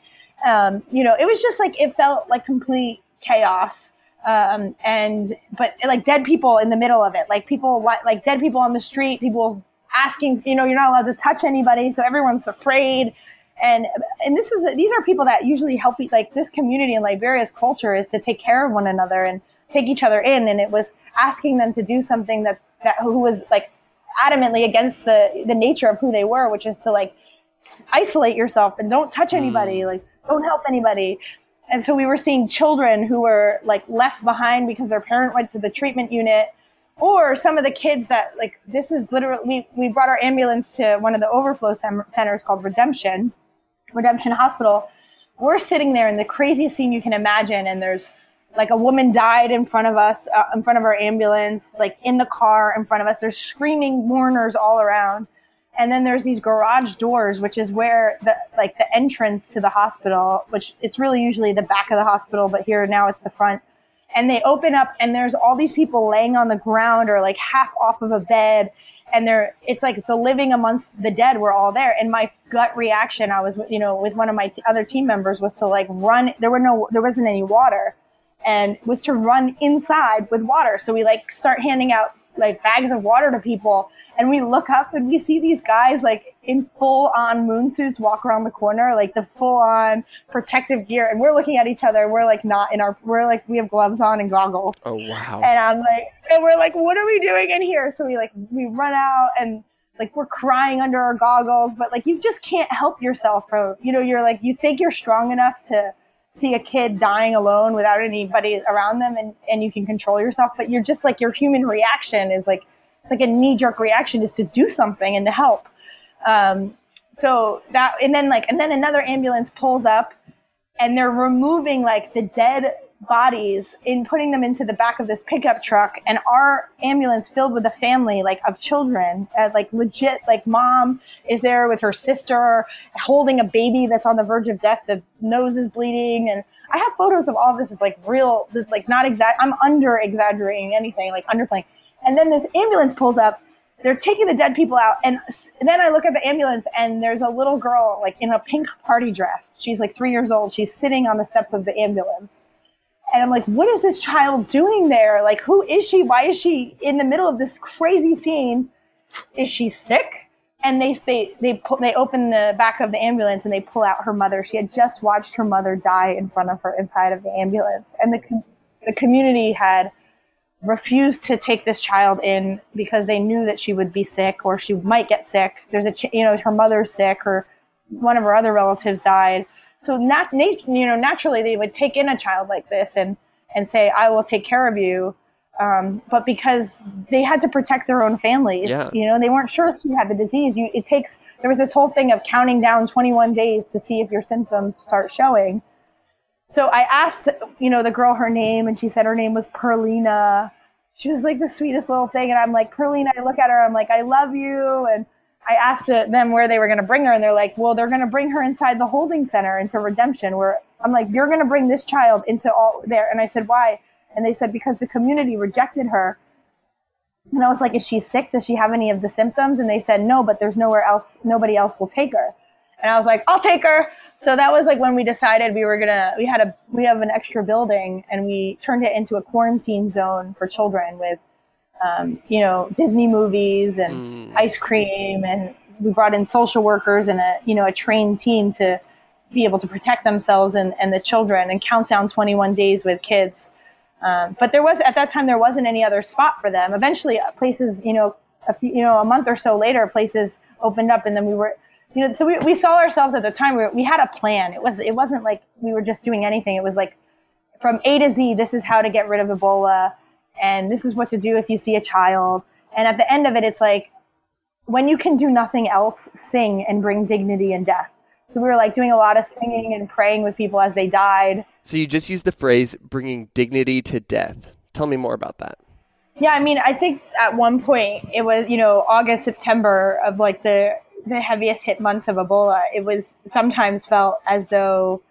Um, you know, it was just like it felt like complete chaos. Um, and but like dead people in the middle of it, like people like dead people on the street, people asking, you know, you're not allowed to touch anybody, so everyone's afraid. And and this is these are people that usually help like this community in Liberia's culture is to take care of one another and take each other in. And it was asking them to do something that that who was like adamantly against the the nature of who they were, which is to like isolate yourself and don't touch hmm. anybody, like don't help anybody. And so we were seeing children who were like left behind because their parent went to the treatment unit or some of the kids that like this is literally we, we brought our ambulance to one of the overflow centers called redemption redemption hospital. We're sitting there in the craziest scene you can imagine and there's like a woman died in front of us uh, in front of our ambulance like in the car in front of us. There's screaming mourners all around. And then there's these garage doors which is where the like the entrance to the hospital which it's really usually the back of the hospital but here now it's the front and they open up and there's all these people laying on the ground or like half off of a bed and they're it's like the living amongst the dead were all there. And my gut reaction i was you know with one of my t- other team members was to like run there were no there wasn't any water and was to run inside with water. So we like start handing out like bags of water to people and we look up and we see these guys like in full on moon suits walk around the corner, like the full on protective gear. And we're looking at each other. And we're like not in our, we're like, we have gloves on and goggles. Oh, wow. And I'm like, and we're like, what are we doing in here? So we like, we run out and like we're crying under our goggles, but like you just can't help yourself from, you know, you're like, you think you're strong enough to see a kid dying alone without anybody around them and, and you can control yourself, but you're just like, your human reaction is like, it's like a knee jerk reaction is to do something and to help. Um, so that, and then like, and then another ambulance pulls up and they're removing like the dead bodies in putting them into the back of this pickup truck. And our ambulance filled with a family like of children uh, like legit like mom is there with her sister holding a baby that's on the verge of death. The nose is bleeding. And i have photos of all this is like real this like not exact i'm under exaggerating anything like underplaying. And then this ambulance pulls up they're taking the dead people out and then i look at the ambulance and there's a little girl like in a pink party dress she's like three years old she's sitting on the steps of the ambulance and I'm like, what is this child doing there? Like, who is she? Why is she in the middle of this crazy scene? Is she sick? And they they they pull, they open the back of the ambulance and they pull out her mother. She had just watched her mother die in front of her inside of the ambulance, and the the community had refused to take this child in because they knew that she would be sick or she might get sick. There's a ch- you know her mother's sick or one of her other relatives died so nat- nat- you know, naturally they would take in a child like this and, and say, I will take care of you. Um, but because they had to protect their own families, Yeah. you know, they weren't sure if you had the disease. You, it takes, there was this whole thing of counting down 21 days to see if your symptoms start showing. So I asked, you know, the girl her name and she said her name was Perlina. She was like the sweetest little thing. And I'm like, Perlina, I look at her, I'm like, I love you. And I asked them where they were going to bring her, and they're like, "Well, they're going to bring her inside the holding center into Redemption." Where I'm like, "You're going to bring this child into all there," and I said, "Why?" And they said, "Because the community rejected her." And I was like, "Is she sick? Does she have any of the symptoms?" And they said, "No, but there's nowhere else. Nobody else will take her." And I was like, "I'll take her." So that was like when we decided we were gonna. We had a we have an extra building, and we turned it into a quarantine zone for children with um, you know, Disney movies and Mm. ice cream, and we brought in social workers and a you know a trained team to be able to protect themselves and, and the children and count down 21 days with kids. Um, but there was at that time there wasn't any other spot for them. Eventually, uh, places you know a few, you know a month or so later, places opened up, and then we were. You know, so we, we saw ourselves at the time. We, we had a plan. It was it wasn't like we were just doing anything. It was like from A to Z. This is how to get rid of Ebola and this is what to do if you see a child. And at the end of it, it's like when you can do nothing else, sing and bring dignity in death. So we were like doing a lot of singing and praying with people as they died. So you just used the phrase bringing dignity to death. Tell me more about that. Yeah, I mean, I think at one point it was, you know, August, September of like the the heaviest hit months of Ebola. It was sometimes felt as though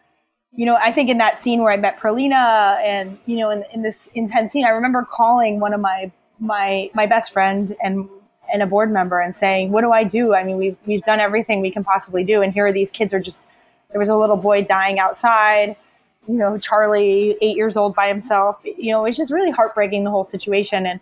you know, I think in that scene where I met Perlina and, you know, in, in this intense scene, I remember calling one of my, my, my best friend and, and a board member and saying, what do I do? I mean, we've, we've done everything we can possibly do. And here are these kids are just, there was a little boy dying outside, you know, Charlie, eight years old by himself. You know, it's just really heartbreaking, the whole situation. And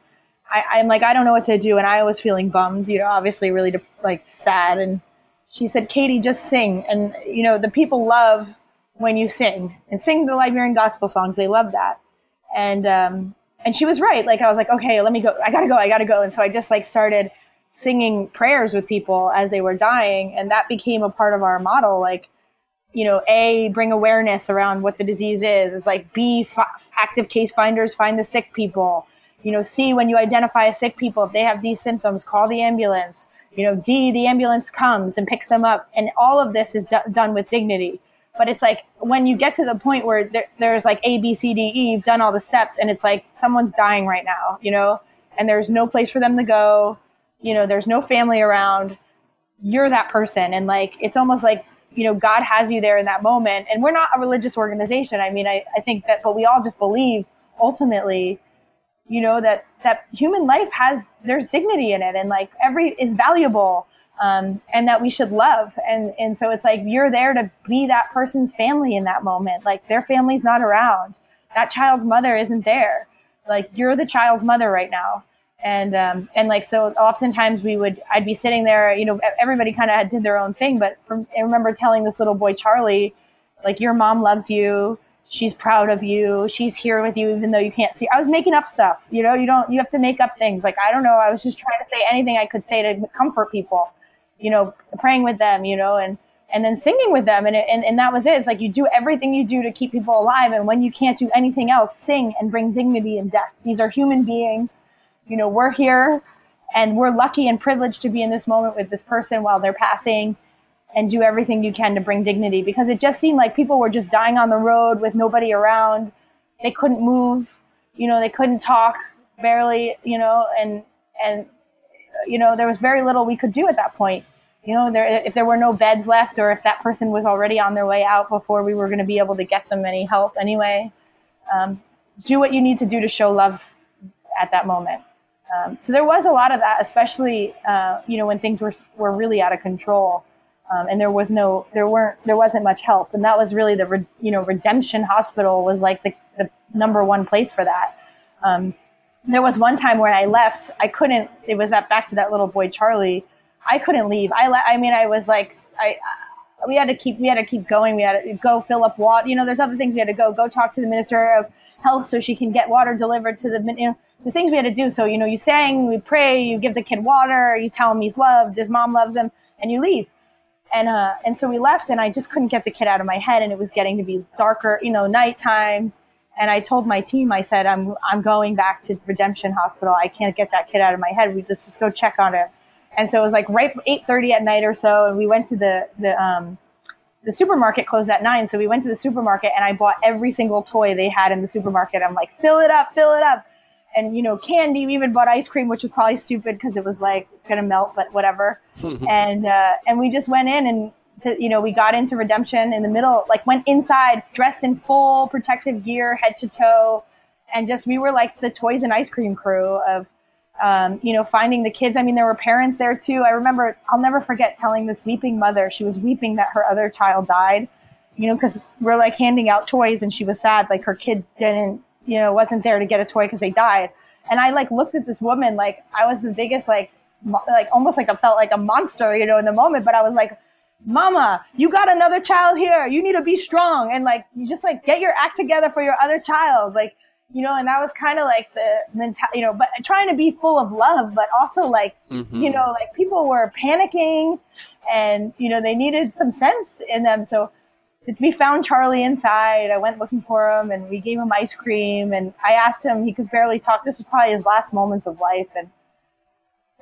I, I'm like, I don't know what to do. And I was feeling bummed, you know, obviously really like sad. And she said, Katie, just sing. And, you know, the people love when you sing and sing the Liberian gospel songs. They love that. And, um, and she was right. Like, I was like, okay, let me go. I gotta go. I gotta go. And so I just like started singing prayers with people as they were dying. And that became a part of our model. Like, you know, A, bring awareness around what the disease is. It's like B, f- active case finders, find the sick people. You know, C, when you identify a sick people, if they have these symptoms, call the ambulance. You know, D, the ambulance comes and picks them up. And all of this is do- done with dignity. But it's like when you get to the point where there, there's like A, B, C, D, E, you've done all the steps and it's like someone's dying right now, you know, and there's no place for them to go. You know, there's no family around. You're that person. And like, it's almost like, you know, God has you there in that moment. And we're not a religious organization. I mean, I, I think that, but we all just believe ultimately, you know, that, that human life has, there's dignity in it and like every is valuable um, and that we should love. And, and so it's like you're there to be that person's family in that moment. Like their family's not around. That child's mother isn't there. Like you're the child's mother right now. and um, and like so oftentimes we would I'd be sitting there you know everybody kind of did their own thing but from, I remember telling this little boy Charlie like your mom loves you she's proud of you. She's here with you even though you can't see. I was making up stuff you know? You don't you have to make up things. Like I don't know. I was just trying to say anything I could say to comfort people you know praying with them you know and and then singing with them. And, it, and and that was it. It's like you do everything you do to keep people alive. And when you can't do anything else sing and bring dignity in death. These are human beings. You know, we're here and we're lucky and privileged to be in this moment with this person while they're passing and do everything you can to bring dignity because it just seemed like people were just dying on the road with nobody around. They couldn't move, you know, they couldn't talk barely, you know, and, and, you know, there was very little we could do at that point. You know, there, if there were no beds left or if that person was already on their way out before we were going to be able to get them any help anyway, um, do what you need to do to show love at that moment. Um, so there was a lot of that, especially uh, you know when things were were really out of control, um, and there was no there weren't there wasn't much help, and that was really the re, you know Redemption Hospital was like the the number one place for that. Um, there was one time where I left, I couldn't. It was that back to that little boy Charlie. I couldn't leave. I le- I mean I was like I we had to keep we had to keep going. We had to go fill up water. You know, there's other things we had to go go talk to the minister of health so she can get water delivered to the you know the things we had to do. So, you know, you sang, we pray, you give the kid water, you tell him he's loved, his mom loves him, and you leave. And, uh, and so we left and I just couldn't get the kid out of my head and it was getting to be darker, you know, nighttime. And I told my team, I said, I'm, I'm going back to Redemption Hospital. I can't get that kid out of my head. We just, just go check on him. And so it was like right 8.30 at night or so. And we went to the, the, um, the supermarket closed at nine. So we went to the supermarket and I bought every single toy they had in the supermarket. I'm like, fill it up, fill it up and you know candy. We even bought ice cream, which was probably stupid because it was like gonna melt, but whatever. [LAUGHS] and uh, and we just went in and to, you know we got into redemption in the middle, like went inside dressed in full protective gear, head to toe, and just we were like the toys and ice cream crew of. Um, you know, finding the kids. I mean, there were parents there too. I remember, I'll never forget telling this weeping mother, she was weeping that her other child died, you know, because we're like handing out toys and she was sad, like her kid didn't you know, wasn't there to get a toy because they died. And I like looked at this woman like I was the biggest like mo- like almost like I felt like a monster, you know, in the moment. But I was like, Mama, you got another child here. You need to be strong and like you just like get your act together for your other child, like you know. And that was kind of like the mental, you know, but trying to be full of love, but also like mm-hmm. you know, like people were panicking and you know they needed some sense in them. So we found Charlie inside. I went looking for him and we gave him ice cream. And I asked him, he could barely talk. This was probably his last moments of life. And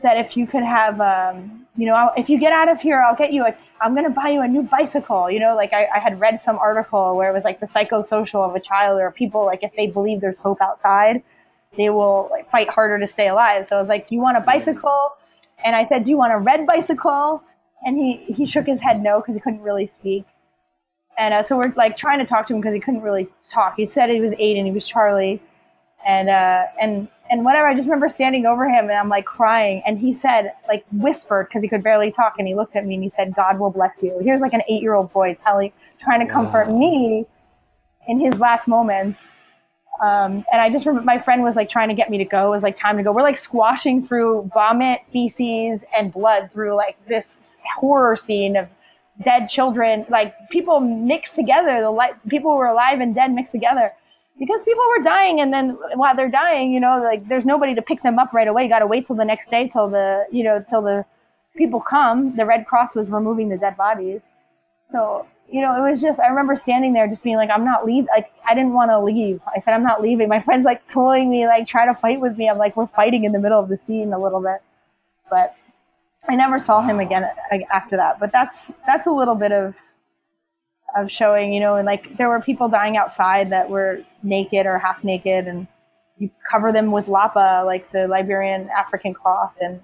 said, if you could have, um, you know, if you get out of here, I'll get you a, I'm going to buy you a new bicycle. You know, like I, I had read some article where it was like the psychosocial of a child or people, like if they believe there's hope outside, they will like fight harder to stay alive. So I was like, do you want a bicycle? And I said, do you want a red bicycle? And he, he shook his head no because he couldn't really speak. And uh, so we're like trying to talk to him because he couldn't really talk. He said he was eight and he was Charlie, and uh, and and whatever. I just remember standing over him and I'm like crying, and he said like whispered because he could barely talk, and he looked at me and he said, "God will bless you." Here's like an eight year old boy telling, trying to comfort wow. me in his last moments. Um, and I just remember my friend was like trying to get me to go. It was like time to go. We're like squashing through vomit, feces, and blood through like this horror scene of dead children, like people mixed together, the li- people were alive and dead mixed together because people were dying and then while they're dying, you know, like there's nobody to pick them up right away. You got to wait till the next day till the, you know, till the people come. The Red Cross was removing the dead bodies. So, you know, it was just, I remember standing there just being like, I'm not leaving. Like, I didn't want to leave. I said, I'm not leaving. My friend's like pulling me, like try to fight with me. I'm like, we're fighting in the middle of the scene a little bit. But I never saw him again after that. But that's that's a little bit of of showing, you know, and like there were people dying outside that were naked or half naked, and you cover them with lappa, like the Liberian African cloth, and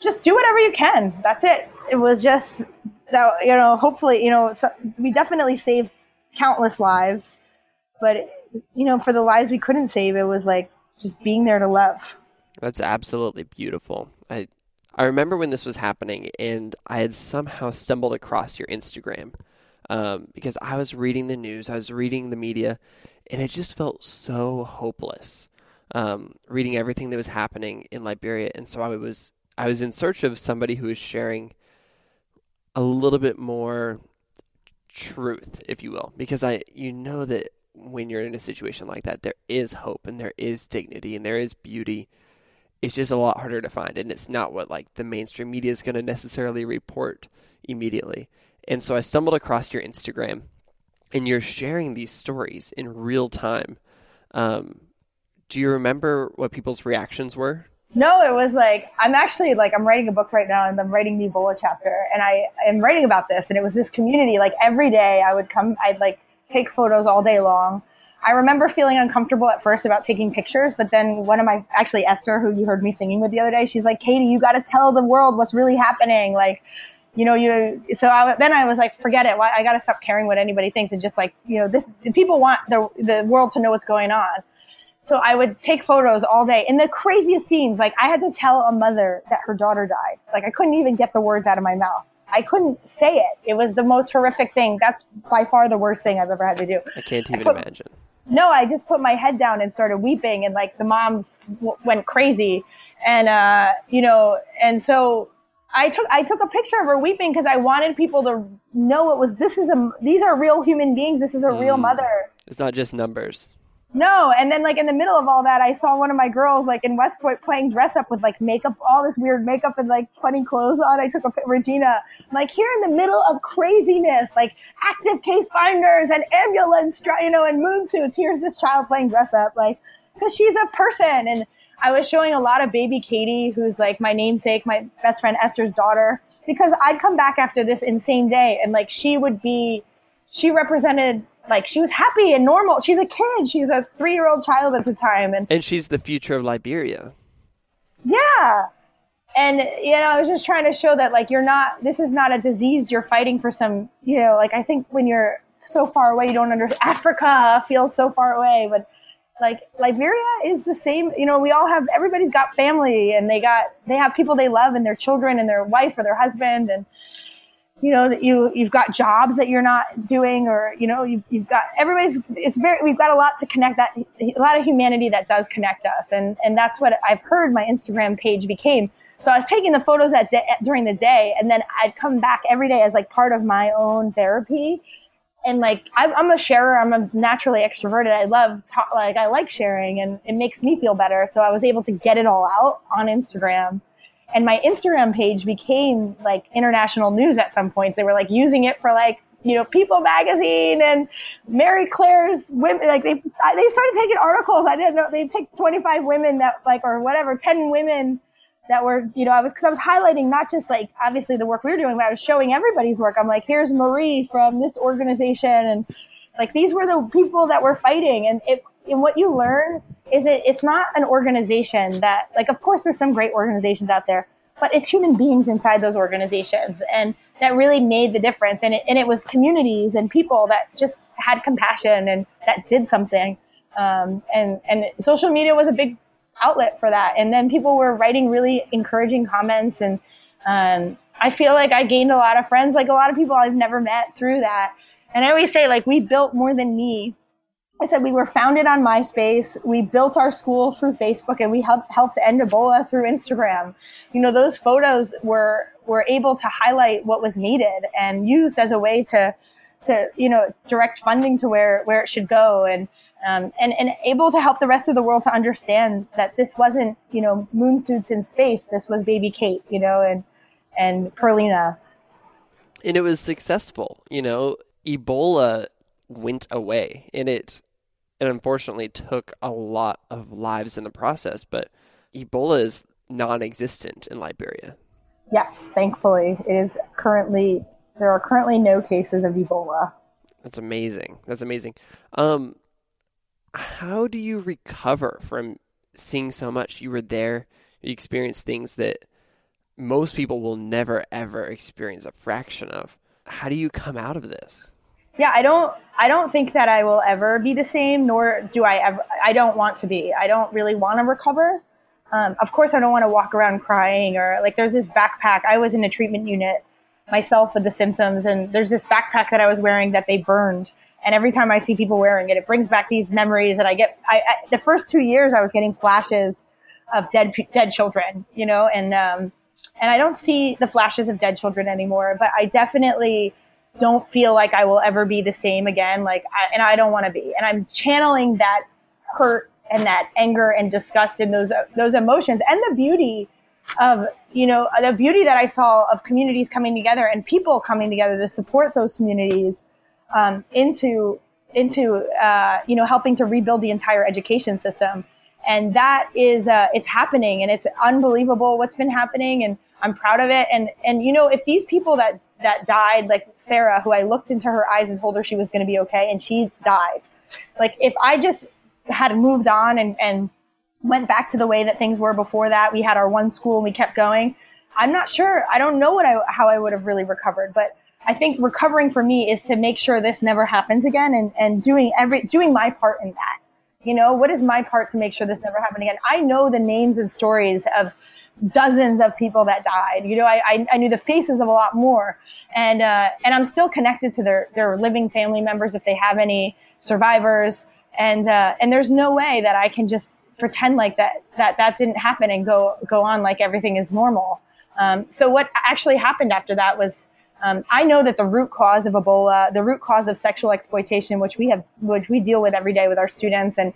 just do whatever you can. That's it. It was just that, you know, hopefully, you know, so we definitely saved countless lives, but you know, for the lives we couldn't save, it was like just being there to love. That's absolutely beautiful. I I remember when this was happening, and I had somehow stumbled across your Instagram um, because I was reading the news, I was reading the media, and it just felt so hopeless. um, reading everything that was happening in Liberia, and so I was I was in search of somebody who was sharing a little bit more truth, if you will, because I you know that when you're in a situation like that, there is hope and there is dignity and there is beauty. It's just a lot harder to find, and it's not what like the mainstream media is going to necessarily report immediately. And so I stumbled across your Instagram, and you're sharing these stories in real time. Um, do you remember what people's reactions were? No, it was like I'm actually like I'm writing a book right now, and I'm writing the Ebola chapter, and I am writing about this, and it was this community. Like every day, I would come, I'd like take photos all day long. I remember feeling uncomfortable at first about taking pictures, but then one of my actually Esther, who you heard me singing with the other day, she's like, "Katie, you got to tell the world what's really happening." Like, you know, you. So I, then I was like, "Forget it. I got to stop caring what anybody thinks and just like, you know, this people want the the world to know what's going on." So I would take photos all day in the craziest scenes. Like I had to tell a mother that her daughter died. Like I couldn't even get the words out of my mouth. I couldn't say it. It was the most horrific thing. That's by far the worst thing I've ever had to do. I can't even I put, imagine. No, I just put my head down and started weeping, and like the moms w- went crazy, and uh, you know, and so I took I took a picture of her weeping because I wanted people to know it was this is a these are real human beings. This is a mm. real mother. It's not just numbers. No, and then like in the middle of all that, I saw one of my girls like in West Point playing dress up with like makeup, all this weird makeup and like funny clothes on. I took a Regina, like here in the middle of craziness, like active case finders and ambulance, you know, and moon suits. Here's this child playing dress up, like because she's a person. And I was showing a lot of baby Katie, who's like my namesake, my best friend Esther's daughter, because I'd come back after this insane day and like she would be, she represented like she was happy and normal. She's a kid. She's a three year old child at the time, and and she's the future of Liberia. Yeah, and you know, I was just trying to show that like you're not. This is not a disease. You're fighting for some. You know, like I think when you're so far away, you don't understand. Africa feels so far away, but like Liberia is the same. You know, we all have. Everybody's got family, and they got they have people they love, and their children, and their wife or their husband, and you know that you you've got jobs that you're not doing or you know you've, you've got everybody's it's very we've got a lot to connect that a lot of humanity that does connect us. And and that's what i've heard my instagram page became. So i was taking the photos that day, during the day and then i'd come back every day as like part of my own therapy. And like i'm a sharer. I'm a naturally extroverted. I love like i like sharing and it makes me feel better. So i was able to get it all out on instagram and my Instagram page became like international news at some points. They were like using it for like, you know, People magazine and Marie Claire's women, like they, they started taking articles. I didn't know they picked 25 women that like, or whatever, 10 women that were, you know, I was, cause I was highlighting not just like obviously the work we were doing, but I was showing everybody's work. I'm like, here's Marie from this organization. And like, these were the people that were fighting. And it, and what you learn is it it's not an organization that like of course there's some great organizations out there but it's human beings inside those organizations and that really made the difference and it, and it was communities and people that just had compassion and that did something. Um, and and social media was a big outlet for that and then people were writing really encouraging comments and um, i feel like i gained a lot of friends like a lot of people i've never met through that. And i always say like we built more than me I said we were founded on MySpace. We built our school through Facebook, and we helped helped end Ebola through Instagram. You know, those photos were were able to highlight what was needed and used as a way to to you know direct funding to where where it should go and um, and and able to help the rest of the world to understand that this wasn't you know moon suits in space. This was baby Kate, you know, and and Perlina. And it was successful. You know, Ebola went away, and it it unfortunately took a lot of lives in the process, but Ebola is non existent in Liberia. Yes, thankfully. It is currently, there are currently no cases of Ebola. That's amazing. That's amazing. Um, how do you recover from seeing so much? You were there, you experienced things that most people will never, ever experience a fraction of. How do you come out of this? Yeah, I don't I don't think that I will ever be the same, nor do I ever I don't want to be. I don't really want to recover. Um, of course, I don't want to walk around crying or like there's this backpack. I was in a treatment unit myself with the symptoms, and there's this backpack that I was wearing that they burned And every time I see people wearing it, it brings back these memories that I get. I, I the first two years I was getting flashes of dead dead children, you know, and um, and I don't see the flashes of dead children anymore. But I definitely don't feel like I will ever be the same again. Like, I, and I don't want to be. And I'm channeling that hurt and that anger and disgust and those those emotions and the beauty of you know the beauty that I saw of communities coming together and people coming together to support those communities um, into into uh, you know helping to rebuild the entire education system and that is uh, it's happening and it's unbelievable what's been happening and I'm proud of it and and you know if these people that that died like Sarah who I looked into her eyes and told her she was going to be okay and she died like if I just had moved on and, and went back to the way that things were before that. We had our one school and we kept going. I'm not sure. I don't know what I, how I would have really recovered, but I think recovering for me is to make sure this never happens again and, and doing every, doing my part in that. You know, what is my part to make sure this never happens again? I know the names and stories of dozens of people that died. You know, I, I, I knew the faces of a lot more and, uh, and I'm still connected to their, their living family members if they have any survivors and uh, and there's no way that I can just pretend like that that that didn't happen and go go on like everything is normal. Um, so what actually happened after that was um, I know that the root cause of Ebola, the root cause of sexual exploitation, which we have, which we deal with every day with our students, and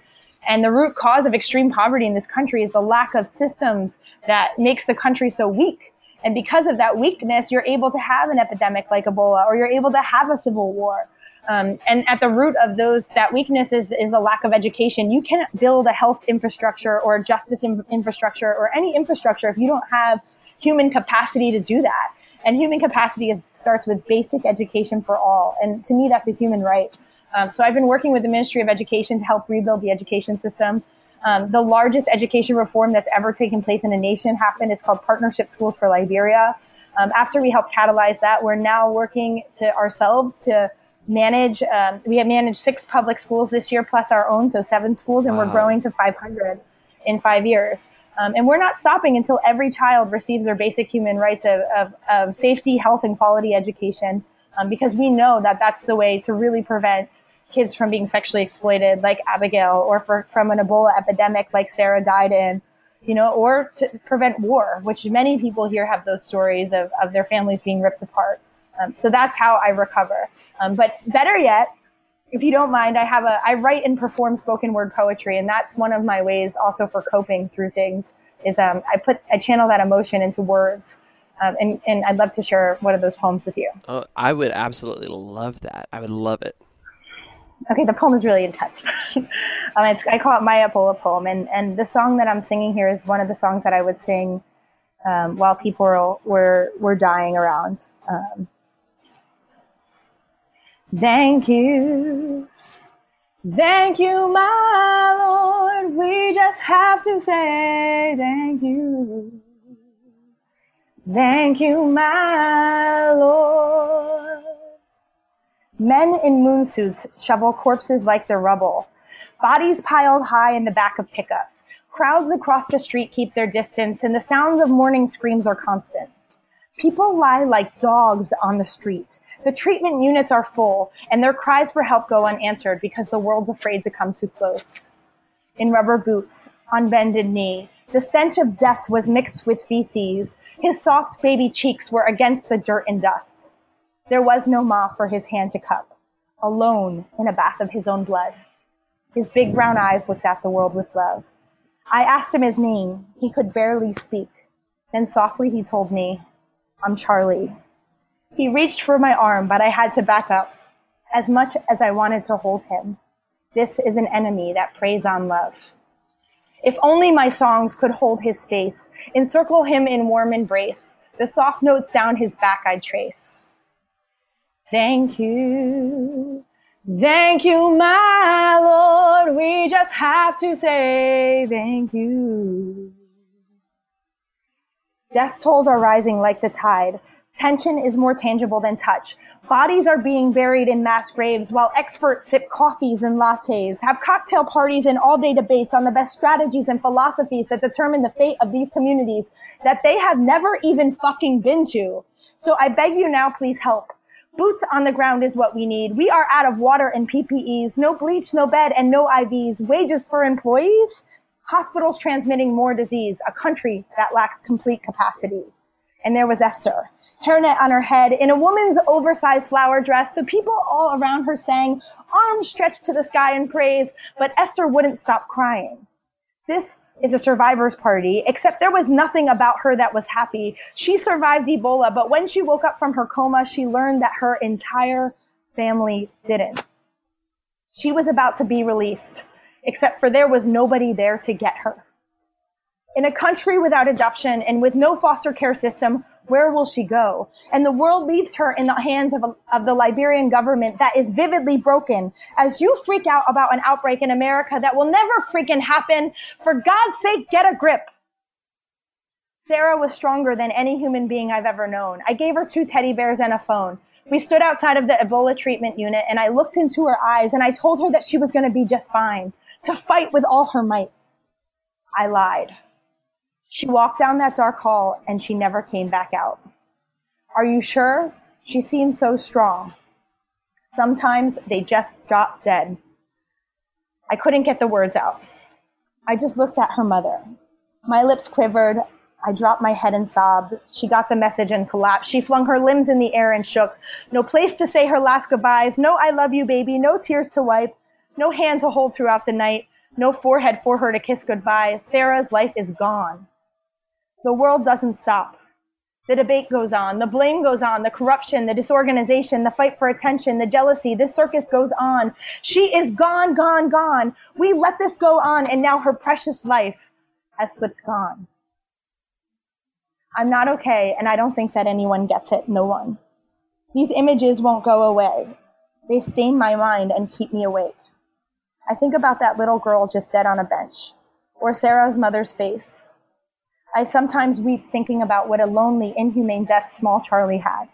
and the root cause of extreme poverty in this country is the lack of systems that makes the country so weak. And because of that weakness, you're able to have an epidemic like Ebola, or you're able to have a civil war, um, and at the root of those, that weakness is, is the lack of education. You can't build a health infrastructure or justice in, infrastructure or any infrastructure if you don't have human capacity to do that. And human capacity is, starts with basic education for all. And to me, that's a human right. Um, so I've been working with the Ministry of Education to help rebuild the education system. Um, the largest education reform that's ever taken place in a nation happened. It's called Partnership Schools for Liberia. Um, after we helped catalyze that, we're now working to ourselves to manage. Um, we have managed six public schools this year, plus our own, so seven schools, and wow. we're growing to 500 in five years. Um, and we're not stopping until every child receives their basic human rights of, of, of safety, health, and quality education, um, because we know that that's the way to really prevent kids from being sexually exploited, like Abigail, or for, from an Ebola epidemic, like Sarah died in. You know, or to prevent war, which many people here have those stories of, of their families being ripped apart. Um, so that's how I recover. Um, but better yet, if you don't mind, I have a I write and perform spoken word poetry, and that's one of my ways also for coping through things. Is um, I put I channel that emotion into words. Um, and, and I'd love to share one of those poems with you. Oh, I would absolutely love that. I would love it. Okay, the poem is really intense. [LAUGHS] um, I call it my Ebola poem, and, and the song that I'm singing here is one of the songs that I would sing um, while people were, were, were dying around. Um, Thank you. Thank you, my Lord. We just have to say thank you. Thank you, my Lord. Men in moon suits shovel corpses like they're rubble. Bodies piled high in the back of pickups. Crowds across the street keep their distance, and the sounds of mourning screams are constant. People lie like dogs on the street. The treatment units are full, and their cries for help go unanswered because the world's afraid to come too close. In rubber boots, on bended knee, the stench of death was mixed with feces. His soft baby cheeks were against the dirt and dust. There was no ma for his hand to cup, alone in a bath of his own blood. His big brown eyes looked at the world with love. I asked him his name. He could barely speak. Then softly he told me, I'm Charlie. He reached for my arm, but I had to back up as much as I wanted to hold him. This is an enemy that preys on love. If only my songs could hold his face, encircle him in warm embrace, the soft notes down his back I'd trace. Thank you. Thank you, my Lord. We just have to say thank you. Death tolls are rising like the tide. Tension is more tangible than touch. Bodies are being buried in mass graves while experts sip coffees and lattes, have cocktail parties and all day debates on the best strategies and philosophies that determine the fate of these communities that they have never even fucking been to. So I beg you now, please help. Boots on the ground is what we need. We are out of water and PPEs, no bleach, no bed, and no IVs. Wages for employees? Hospitals transmitting more disease, a country that lacks complete capacity. And there was Esther, hairnet on her head, in a woman's oversized flower dress. The people all around her sang, arms stretched to the sky in praise, but Esther wouldn't stop crying. This is a survivor's party, except there was nothing about her that was happy. She survived Ebola, but when she woke up from her coma, she learned that her entire family didn't. She was about to be released, except for there was nobody there to get her. In a country without adoption and with no foster care system, where will she go? And the world leaves her in the hands of, of the Liberian government that is vividly broken. As you freak out about an outbreak in America that will never freaking happen, for God's sake, get a grip. Sarah was stronger than any human being I've ever known. I gave her two teddy bears and a phone. We stood outside of the Ebola treatment unit and I looked into her eyes and I told her that she was going to be just fine, to fight with all her might. I lied. She walked down that dark hall and she never came back out. Are you sure? She seemed so strong. Sometimes they just drop dead. I couldn't get the words out. I just looked at her mother. My lips quivered. I dropped my head and sobbed. She got the message and collapsed. She flung her limbs in the air and shook. No place to say her last goodbyes. No I love you, baby. No tears to wipe. No hand to hold throughout the night. No forehead for her to kiss goodbye. Sarah's life is gone. The world doesn't stop. The debate goes on, the blame goes on, the corruption, the disorganization, the fight for attention, the jealousy, this circus goes on. She is gone, gone, gone. We let this go on, and now her precious life has slipped gone. I'm not okay, and I don't think that anyone gets it. No one. These images won't go away. They stain my mind and keep me awake. I think about that little girl just dead on a bench, or Sarah's mother's face, I sometimes weep thinking about what a lonely, inhumane death small Charlie had.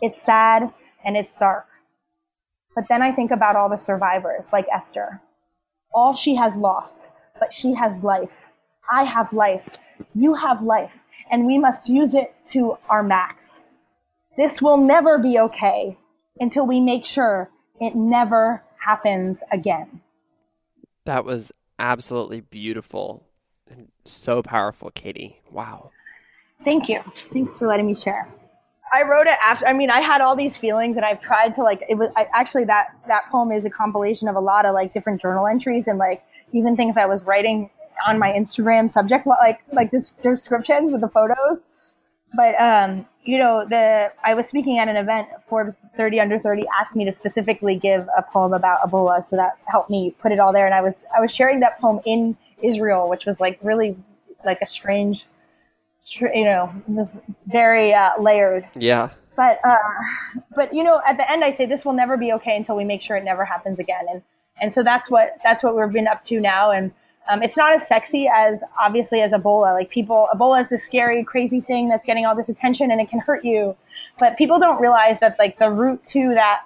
It's sad and it's dark. But then I think about all the survivors, like Esther. All she has lost, but she has life. I have life. You have life. And we must use it to our max. This will never be okay until we make sure it never happens again. That was absolutely beautiful so powerful, Katie. Wow. Thank you. Thanks for letting me share. I wrote it after. I mean, I had all these feelings, and I've tried to like. It was I, actually that that poem is a compilation of a lot of like different journal entries and like even things I was writing on my Instagram subject like like descriptions with the photos. But um, you know, the I was speaking at an event. Forbes 30 under 30 asked me to specifically give a poem about Ebola, so that helped me put it all there. And I was I was sharing that poem in Israel, which was like really like a strange, you know, this very uh, layered. Yeah. But uh, but you know, at the end, I say this will never be okay until we make sure it never happens again, and and so that's what that's what we've been up to now, and. Um, it's not as sexy as obviously as Ebola. Like people, Ebola is this scary, crazy thing that's getting all this attention and it can hurt you. But people don't realize that like the root to that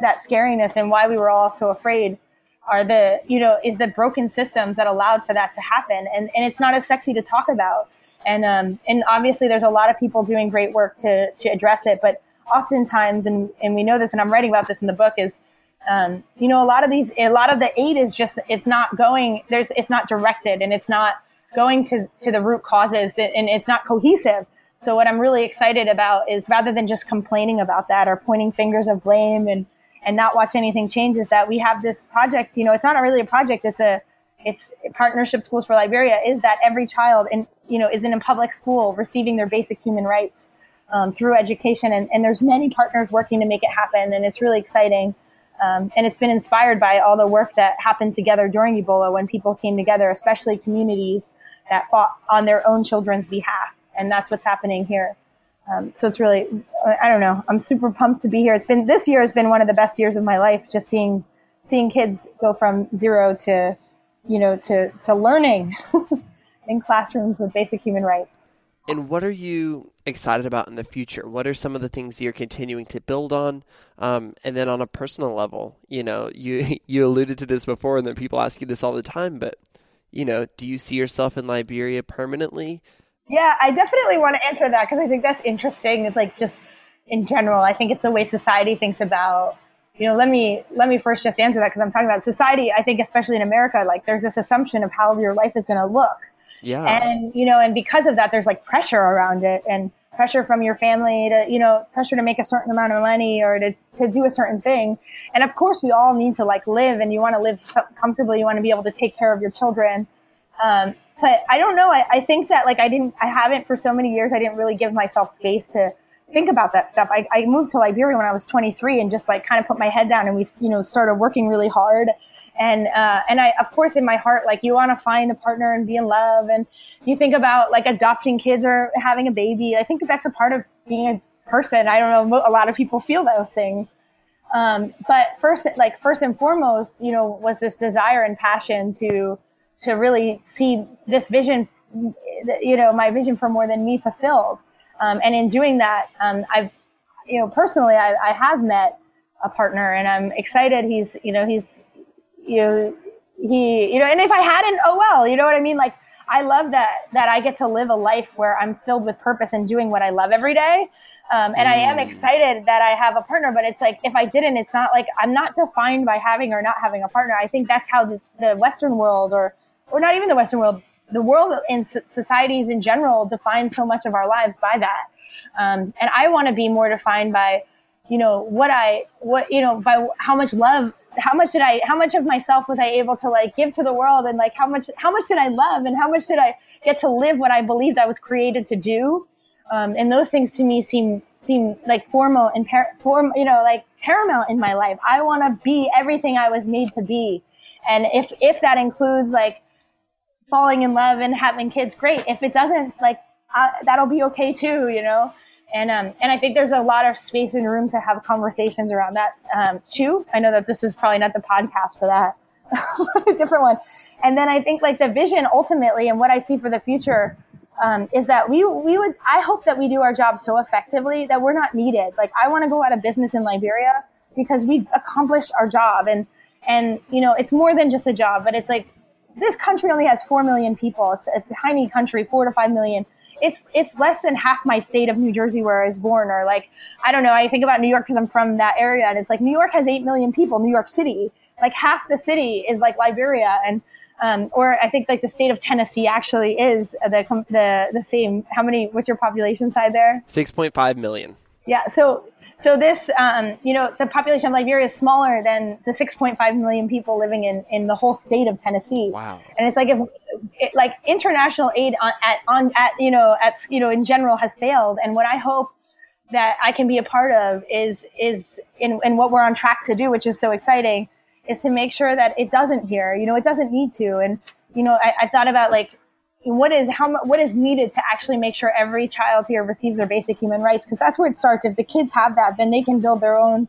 that scariness and why we were all so afraid are the you know is the broken systems that allowed for that to happen. And and it's not as sexy to talk about. And um and obviously there's a lot of people doing great work to to address it. But oftentimes and and we know this and I'm writing about this in the book is um, you know a lot of these a lot of the aid is just it's not going there's it's not directed and it's not going to to the root causes and it's not cohesive. So what I'm really excited about is rather than just complaining about that or pointing fingers of blame and and not watch anything change is that we have this project. You know, it's not really a project. It's a it's partnership schools for Liberia is that every child in you know is in a public school receiving their basic human rights um, through education, and, and there's many partners working to make it happen, and it's really exciting. Um, and it's been inspired by all the work that happened together during Ebola when people came together, especially communities that fought on their own children's behalf, and that's what's happening here. Um, so it's really, I don't know. I'm super pumped to be here. It's been this year has been one of the best years of my life. Just seeing seeing kids go from zero to, you know, to to learning [LAUGHS] in classrooms with basic human rights. And what are you excited about in the future? What are some of the things you're continuing to build on? Um, and then on a personal level, you know, you [LAUGHS] you alluded to this before, and then people ask you this all the time. But you know, do you see yourself in Liberia permanently? Yeah, I definitely want to answer that because I think that's interesting. It's like just in general. I think it's the way society thinks about you know, let me let me first just answer that because I'm talking about society. I think, especially in America, like there's this assumption of how your life is going to look. Yeah. And you know, and because of that, there's like pressure around it, and pressure from your family to you know pressure to make a certain amount of money or to to do a certain thing. And of course, we all need to like live, and you want to live comfortably. You want to be able to take care of your children. Um, but I don't know. I, I think that like I didn't, I haven't for so many years. I didn't really give myself space to think about that stuff. I, I moved to Liberia when I was 23 and just like kind of put my head down and we, you know, started working really hard. And, uh, and I, of course, in my heart, like you want to find a partner and be in love. And you think about like adopting kids or having a baby. I think that's a part of being a person. I don't know. A lot of people feel those things. Um, but first, like first and foremost, you know, was this desire and passion to, to really see this vision, you know, my vision for more than me fulfilled. Um, and in doing that, um, I've, you know, personally, I, I have met a partner and I'm excited. He's, you know, he's, you know, he, you know, and if I hadn't, oh well, you know what I mean? Like, I love that, that I get to live a life where I'm filled with purpose and doing what I love every day. Um, and mm. I am mm. excited that I have a partner, but it's like, if I didn't, it's not like I'm not defined by having or not having a partner. I think that's how the, the Western world or, or not even the Western world, the world and societies in general define so much of our lives by that. Um, and I want to be more defined by, you know, what I, what, you know, by how much love, how much did I, how much of myself was I able to like give to the world and like how much, how much did I love and how much did I get to live what I believed I was created to do? Um, and those things to me seem, seem like formal and par- form, you know, like paramount in my life. I want to be everything I was made to be. And if, if that includes like, falling in love and having kids, great. If it doesn't, like uh, that'll be okay too, you know. And um, and I think there's a lot of space and room to have conversations around that um, too. I know that this is probably not the podcast for that, a [LAUGHS] different one. And then I think like the vision ultimately and what I see for the future um, is that we we would I hope that we do our job so effectively that we're not needed. Like I want to go out of business in Liberia because we've accomplished our job and and you know it's more than just a job, but it's like this country only has 4 million people. It's, it's a tiny country, 4 to 5 million. It's, it's less than half my state of New Jersey where I was born or like, I don't know. I think about New York because I'm from that area and it's like New York has 8 million people, New York City. Like half the city is like Liberia and, um, or I think like the state of Tennessee actually is the, the, the same. How many, what's your population side there? 6.5 million. Yeah. So so this, um, you know, the population of Liberia is smaller than the 6.5 million people living in, in the whole state of Tennessee. Wow. And it's like if, it, like international aid on, at, on, at, you know, at, you know, in general has failed. And what I hope that I can be a part of is, is in, in what we're on track to do, which is so exciting, is to make sure that it doesn't here, you know, it doesn't need to. And, you know, I, I thought about like, what is how what is needed to actually make sure every child here receives their basic human rights because that's where it starts if the kids have that then they can build their own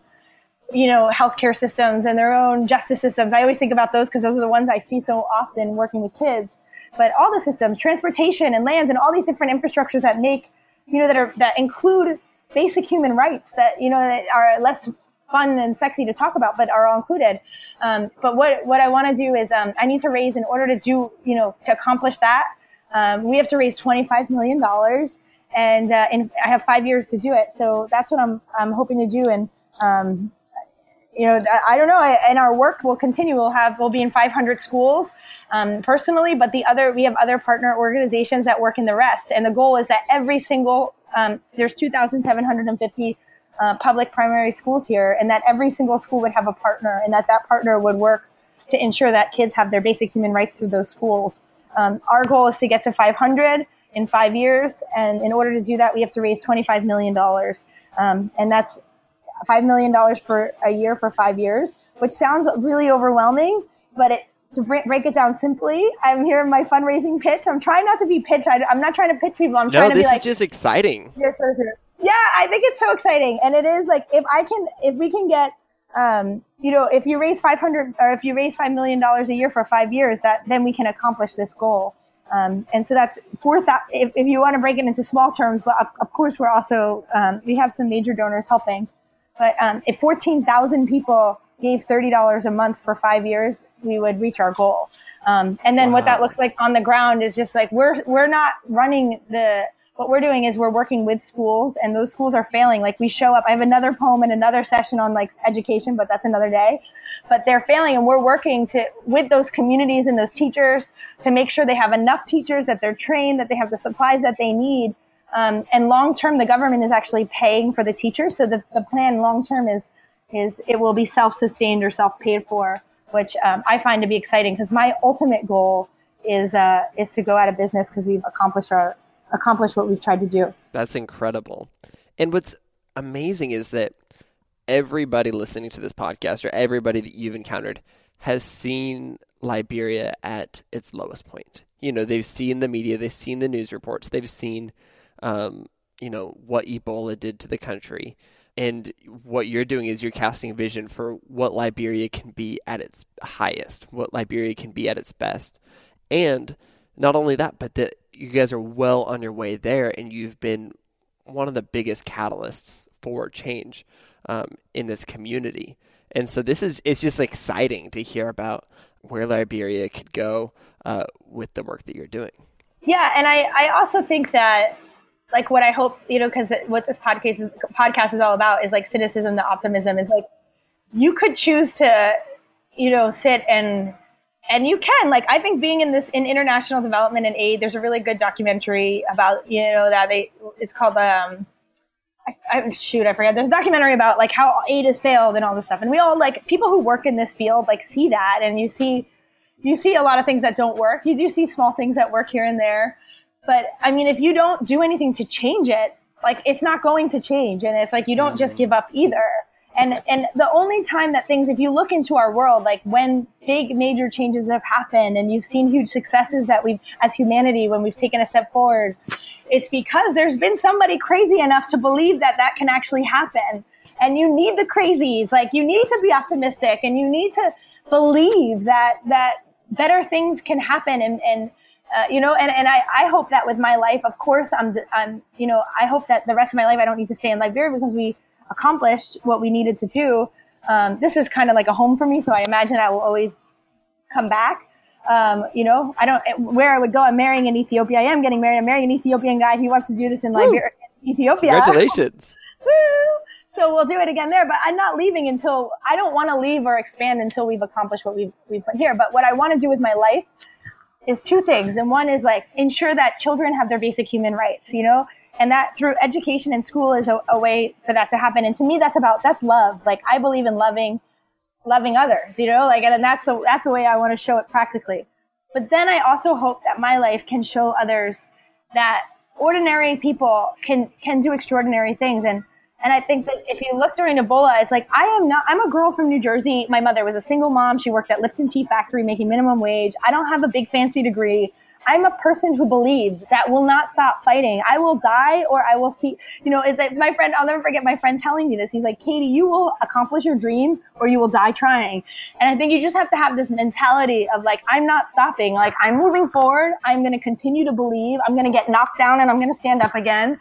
you know healthcare systems and their own justice systems i always think about those because those are the ones i see so often working with kids but all the systems transportation and lands and all these different infrastructures that make you know that are that include basic human rights that you know that are less fun and sexy to talk about, but are all included. Um, but what what I want to do is um, I need to raise in order to do you know to accomplish that. Um, we have to raise $25 million and, uh, I have five years to do it. So that's what I'm, I'm hoping to do. And, um, you know, I, don't know. and our work will continue. We'll have, we'll be in 500 schools, um, personally, but the other, we have other partner organizations that work in the rest. And the goal is that every single, um, there's 2,750 uh, public primary schools here, and that every single school would have a partner, and that that partner would work to ensure that kids have their basic human rights through those schools. Um, our goal is to get to 500 in five years, and in order to do that, we have to raise 25 million dollars, um, and that's five million dollars for a year for five years, which sounds really overwhelming, but it, to break it down simply, I'm here in my fundraising pitch. I'm trying not to be pitch. I, am not trying to pitch people. I'm no, trying to be like, this is just exciting. Yeah, I think it's so exciting, and it is like if I can, if we can get um, you know, if you raise 500 or if you raise $5 million a year for five years, that then we can accomplish this goal. Um, and so that's four if, if you want to break it into small terms, but of, of course we're also, um, we have some major donors helping. But um, if 14,000 people gave $30 a month for five years, we would reach our goal. Um, and then wow. what that looks like on the ground is just like we're we're not running the what we're doing is we're working with schools and those schools are failing. Like we show up, I have another poem and another session on like education, but that's another day. But they're failing and we're working to, with those communities and those teachers to make sure they have enough teachers, that they're trained, that they have the supplies that they need. Um, and long term, the government is actually paying for the teachers. So the, the plan long term is, is it will be self-sustained or self-paid for, which um, I find to be exciting because my ultimate goal is, uh, is to go out of business because we've accomplished our, accomplish what we've tried to do. That's incredible. And what's amazing is that everybody listening to this podcast or everybody that you've encountered has seen Liberia at its lowest point. You know, they've seen the media, they've seen the news reports, they've seen, um, you know, what Ebola did to the country. And what you're doing is you're casting a vision for what Liberia can be at its highest, what Liberia can be at its best. And not only that, but that you guys are well on your way there, and you've been one of the biggest catalysts for change um, in this community. And so this is it's just exciting to hear about where Liberia could go uh, with the work that you're doing. Yeah, and I, I also think that like what I hope you know because what this podcast podcast is all about is like cynicism, the optimism is like you could choose to you know sit and and you can like i think being in this in international development and aid there's a really good documentary about you know that they it's called um I, I, shoot i forget. There's a documentary about like how aid has failed and all this stuff. And we all like people who work in this field like see that. And you see you see a lot of things that don't work. You do see small things that work here and there. But i mean if you don't do anything to change it like it's not going to change. And it's like you don't just give up either and and the only time that things, if you look into our world, like when big major changes have happened, and you've seen huge successes that we've, as humanity, when we've taken a step forward, it's because there's been somebody crazy enough to believe that that can actually happen. And you need the crazies, like you need to be optimistic, and you need to believe that that better things can happen, and and uh, you know, and, and I, I hope that with my life, of course, I'm, I'm, you know, I hope that the rest of my life I don't need to stay in Liberia because we accomplished what we needed to do. Um, this is kind of like a home for me, so I imagine I will always come back. Um, you know, I don't where I would go. I'm marrying an Ethiopia. I am getting married. I'm marrying an Ethiopian guy. He wants to do this in Liberia, Ethiopia. Congratulations. [LAUGHS] so we'll do it again there. But I'm not leaving until I don't want to leave or expand until we've accomplished what we've we've put here. But what I want to do with my life is two things, and one is like ensure that children have their basic human rights. You know, and that through education and school is a, a, way for that to happen and to me that's about that's love like i believe in loving loving others you know like and that's the that's the way i want to show it practically but then i also hope that my life can show others that ordinary people can can do extraordinary things and and I think that if you look during Ebola, it's like I am not. I'm a girl from New Jersey. My mother was a single mom. She worked at Lipton Tea Factory, making minimum wage. I don't have a big fancy degree. I'm a person who believed that will not stop fighting. I will die or I will see, you know, it's like my friend, I'll never forget my friend telling me this. He's like, Katie, you will accomplish your dream or you will die trying. And I think you just have to have this mentality of like, I'm not stopping. Like, I'm moving forward. I'm going to continue to believe. I'm going to get knocked down and I'm going to stand up again.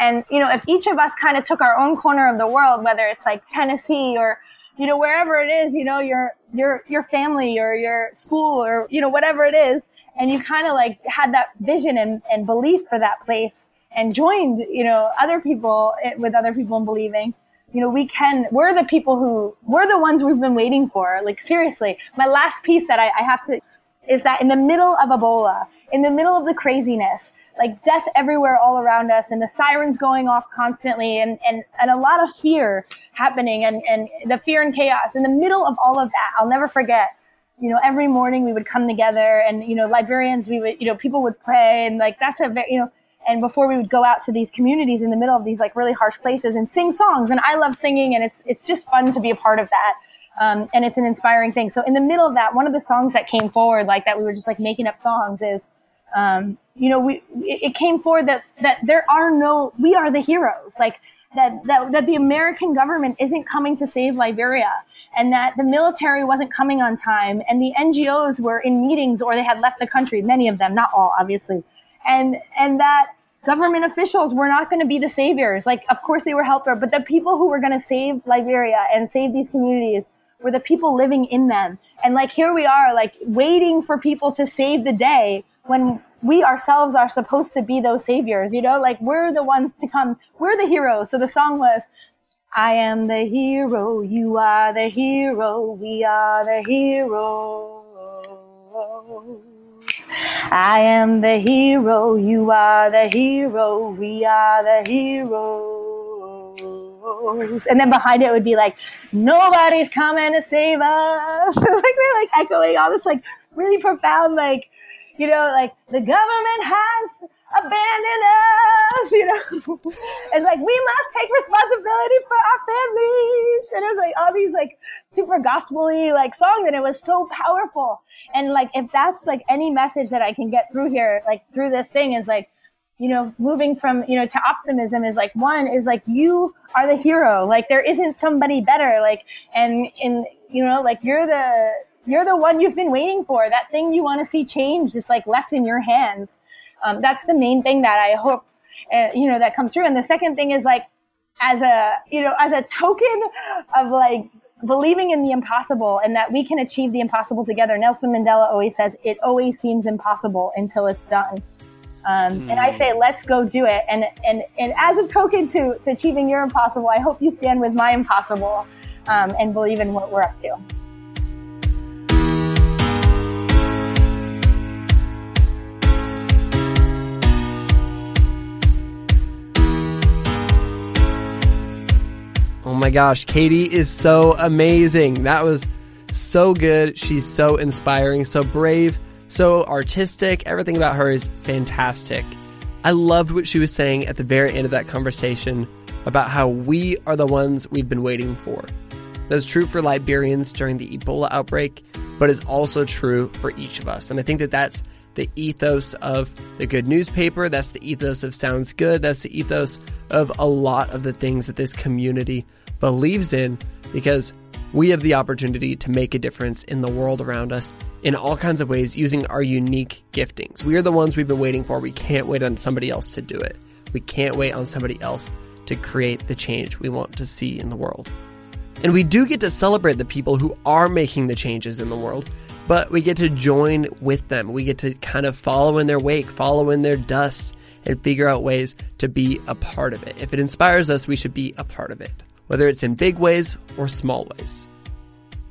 And, you know, if each of us kind of took our own corner of the world, whether it's like Tennessee or, you know, wherever it is, you know, your, your, your family or your school or, you know, whatever it is, and you kind of like had that vision and, and belief for that place and joined, you know, other people eh, with other people in believing, you know, we can, we're the people who, we're the ones we've been waiting for. Like seriously, my last piece that I, I have to, is that in the middle of Ebola, in the middle of the craziness, like death everywhere all around us and the sirens going off constantly and, and, and a lot of fear happening and, and the fear and chaos in the middle of all of that, I'll never forget you know, every morning we would come together and, you know, Liberians, we would, you know, people would pray and like that's a very, you know, and before we would go out to these communities in the middle of these like really harsh places and sing songs. And I love singing and it's, it's just fun to be a part of that. Um, and it's an inspiring thing. So in the middle of that, one of the songs that came forward, like that we were just like making up songs is, um, you know, we, it came forward that, that there are no, we are the heroes. Like that, that, that the American government isn't coming to save Liberia and that the military wasn't coming on time and the NGOs were in meetings or they had left the country, many of them, not all, obviously. And, and that government officials were not going to be the saviors. Like, of course they were helper, but the people who were going to save Liberia and save these communities were the people living in them. And like, here we are, like, waiting for people to save the day when we ourselves are supposed to be those saviors, you know, like we're the ones to come, we're the heroes. So the song was, I am the hero, you are the hero, we are the heroes. I am the hero, you are the hero, we are the heroes. And then behind it would be like, nobody's coming to save us. [LAUGHS] like we're like echoing all this like really profound like you know, like the government has abandoned us, you know. [LAUGHS] it's like we must take responsibility for our families. And it was like all these like super gospely like songs and it was so powerful. And like if that's like any message that I can get through here, like through this thing is like, you know, moving from, you know, to optimism is like one is like you are the hero. Like there isn't somebody better. Like and in you know, like you're the you're the one you've been waiting for. That thing you want to see changed, it's like left in your hands. Um, that's the main thing that I hope, uh, you know, that comes through. And the second thing is like, as a, you know, as a token of like believing in the impossible and that we can achieve the impossible together. Nelson Mandela always says, it always seems impossible until it's done. Um, mm. And I say, let's go do it. And, and, and as a token to, to achieving your impossible, I hope you stand with my impossible um, and believe in what we're up to. Oh my gosh, Katie is so amazing. That was so good. She's so inspiring, so brave, so artistic. Everything about her is fantastic. I loved what she was saying at the very end of that conversation about how we are the ones we've been waiting for. That was true for Liberians during the Ebola outbreak, but it's also true for each of us. And I think that that's the ethos of the good newspaper. That's the ethos of Sounds Good. That's the ethos of a lot of the things that this community believes in because we have the opportunity to make a difference in the world around us in all kinds of ways using our unique giftings. We are the ones we've been waiting for. We can't wait on somebody else to do it. We can't wait on somebody else to create the change we want to see in the world. And we do get to celebrate the people who are making the changes in the world but we get to join with them. We get to kind of follow in their wake, follow in their dust, and figure out ways to be a part of it. If it inspires us, we should be a part of it, whether it's in big ways or small ways.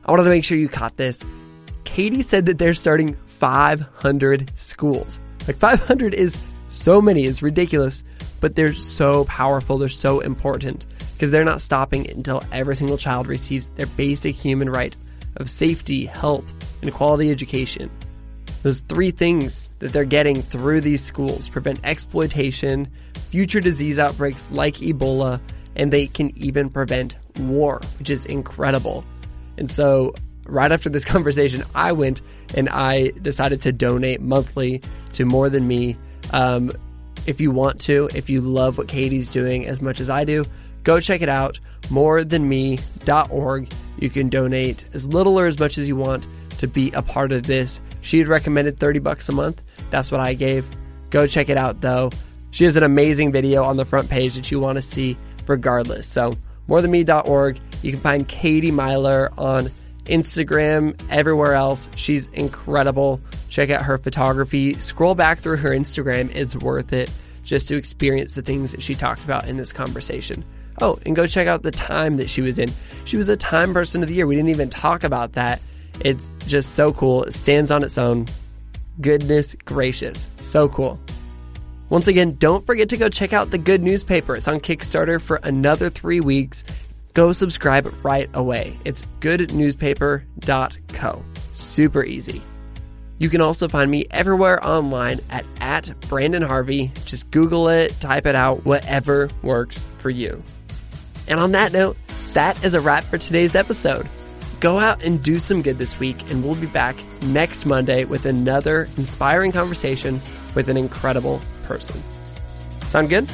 I wanted to make sure you caught this. Katie said that they're starting 500 schools. Like 500 is so many, it's ridiculous, but they're so powerful, they're so important because they're not stopping until every single child receives their basic human right of safety, health, and quality education. Those three things that they're getting through these schools prevent exploitation, future disease outbreaks like Ebola, and they can even prevent war, which is incredible. And so, right after this [LAUGHS] conversation, I went and I decided to donate monthly to More Than Me. Um, if you want to, if you love what Katie's doing as much as I do, go check it out, morethanme.org. You can donate as little or as much as you want to be a part of this. She had recommended 30 bucks a month. That's what I gave. Go check it out though. She has an amazing video on the front page that you want to see regardless. So, morethanme.org. You can find Katie Meyler on Instagram, everywhere else. She's incredible. Check out her photography. Scroll back through her Instagram. It's worth it just to experience the things that she talked about in this conversation. Oh, and go check out the time that she was in. She was a Time Person of the Year. We didn't even talk about that. It's just so cool. It stands on its own. Goodness gracious. So cool. Once again, don't forget to go check out the Good Newspaper. It's on Kickstarter for another three weeks. Go subscribe right away. It's goodnewspaper.co. Super easy. You can also find me everywhere online at, at Branden Harvey. Just Google it, type it out, whatever works for you. And on that note, that is a wrap for today's episode. Go out and do some good this week, and we'll be back next Monday with another inspiring conversation with an incredible person. Sound good?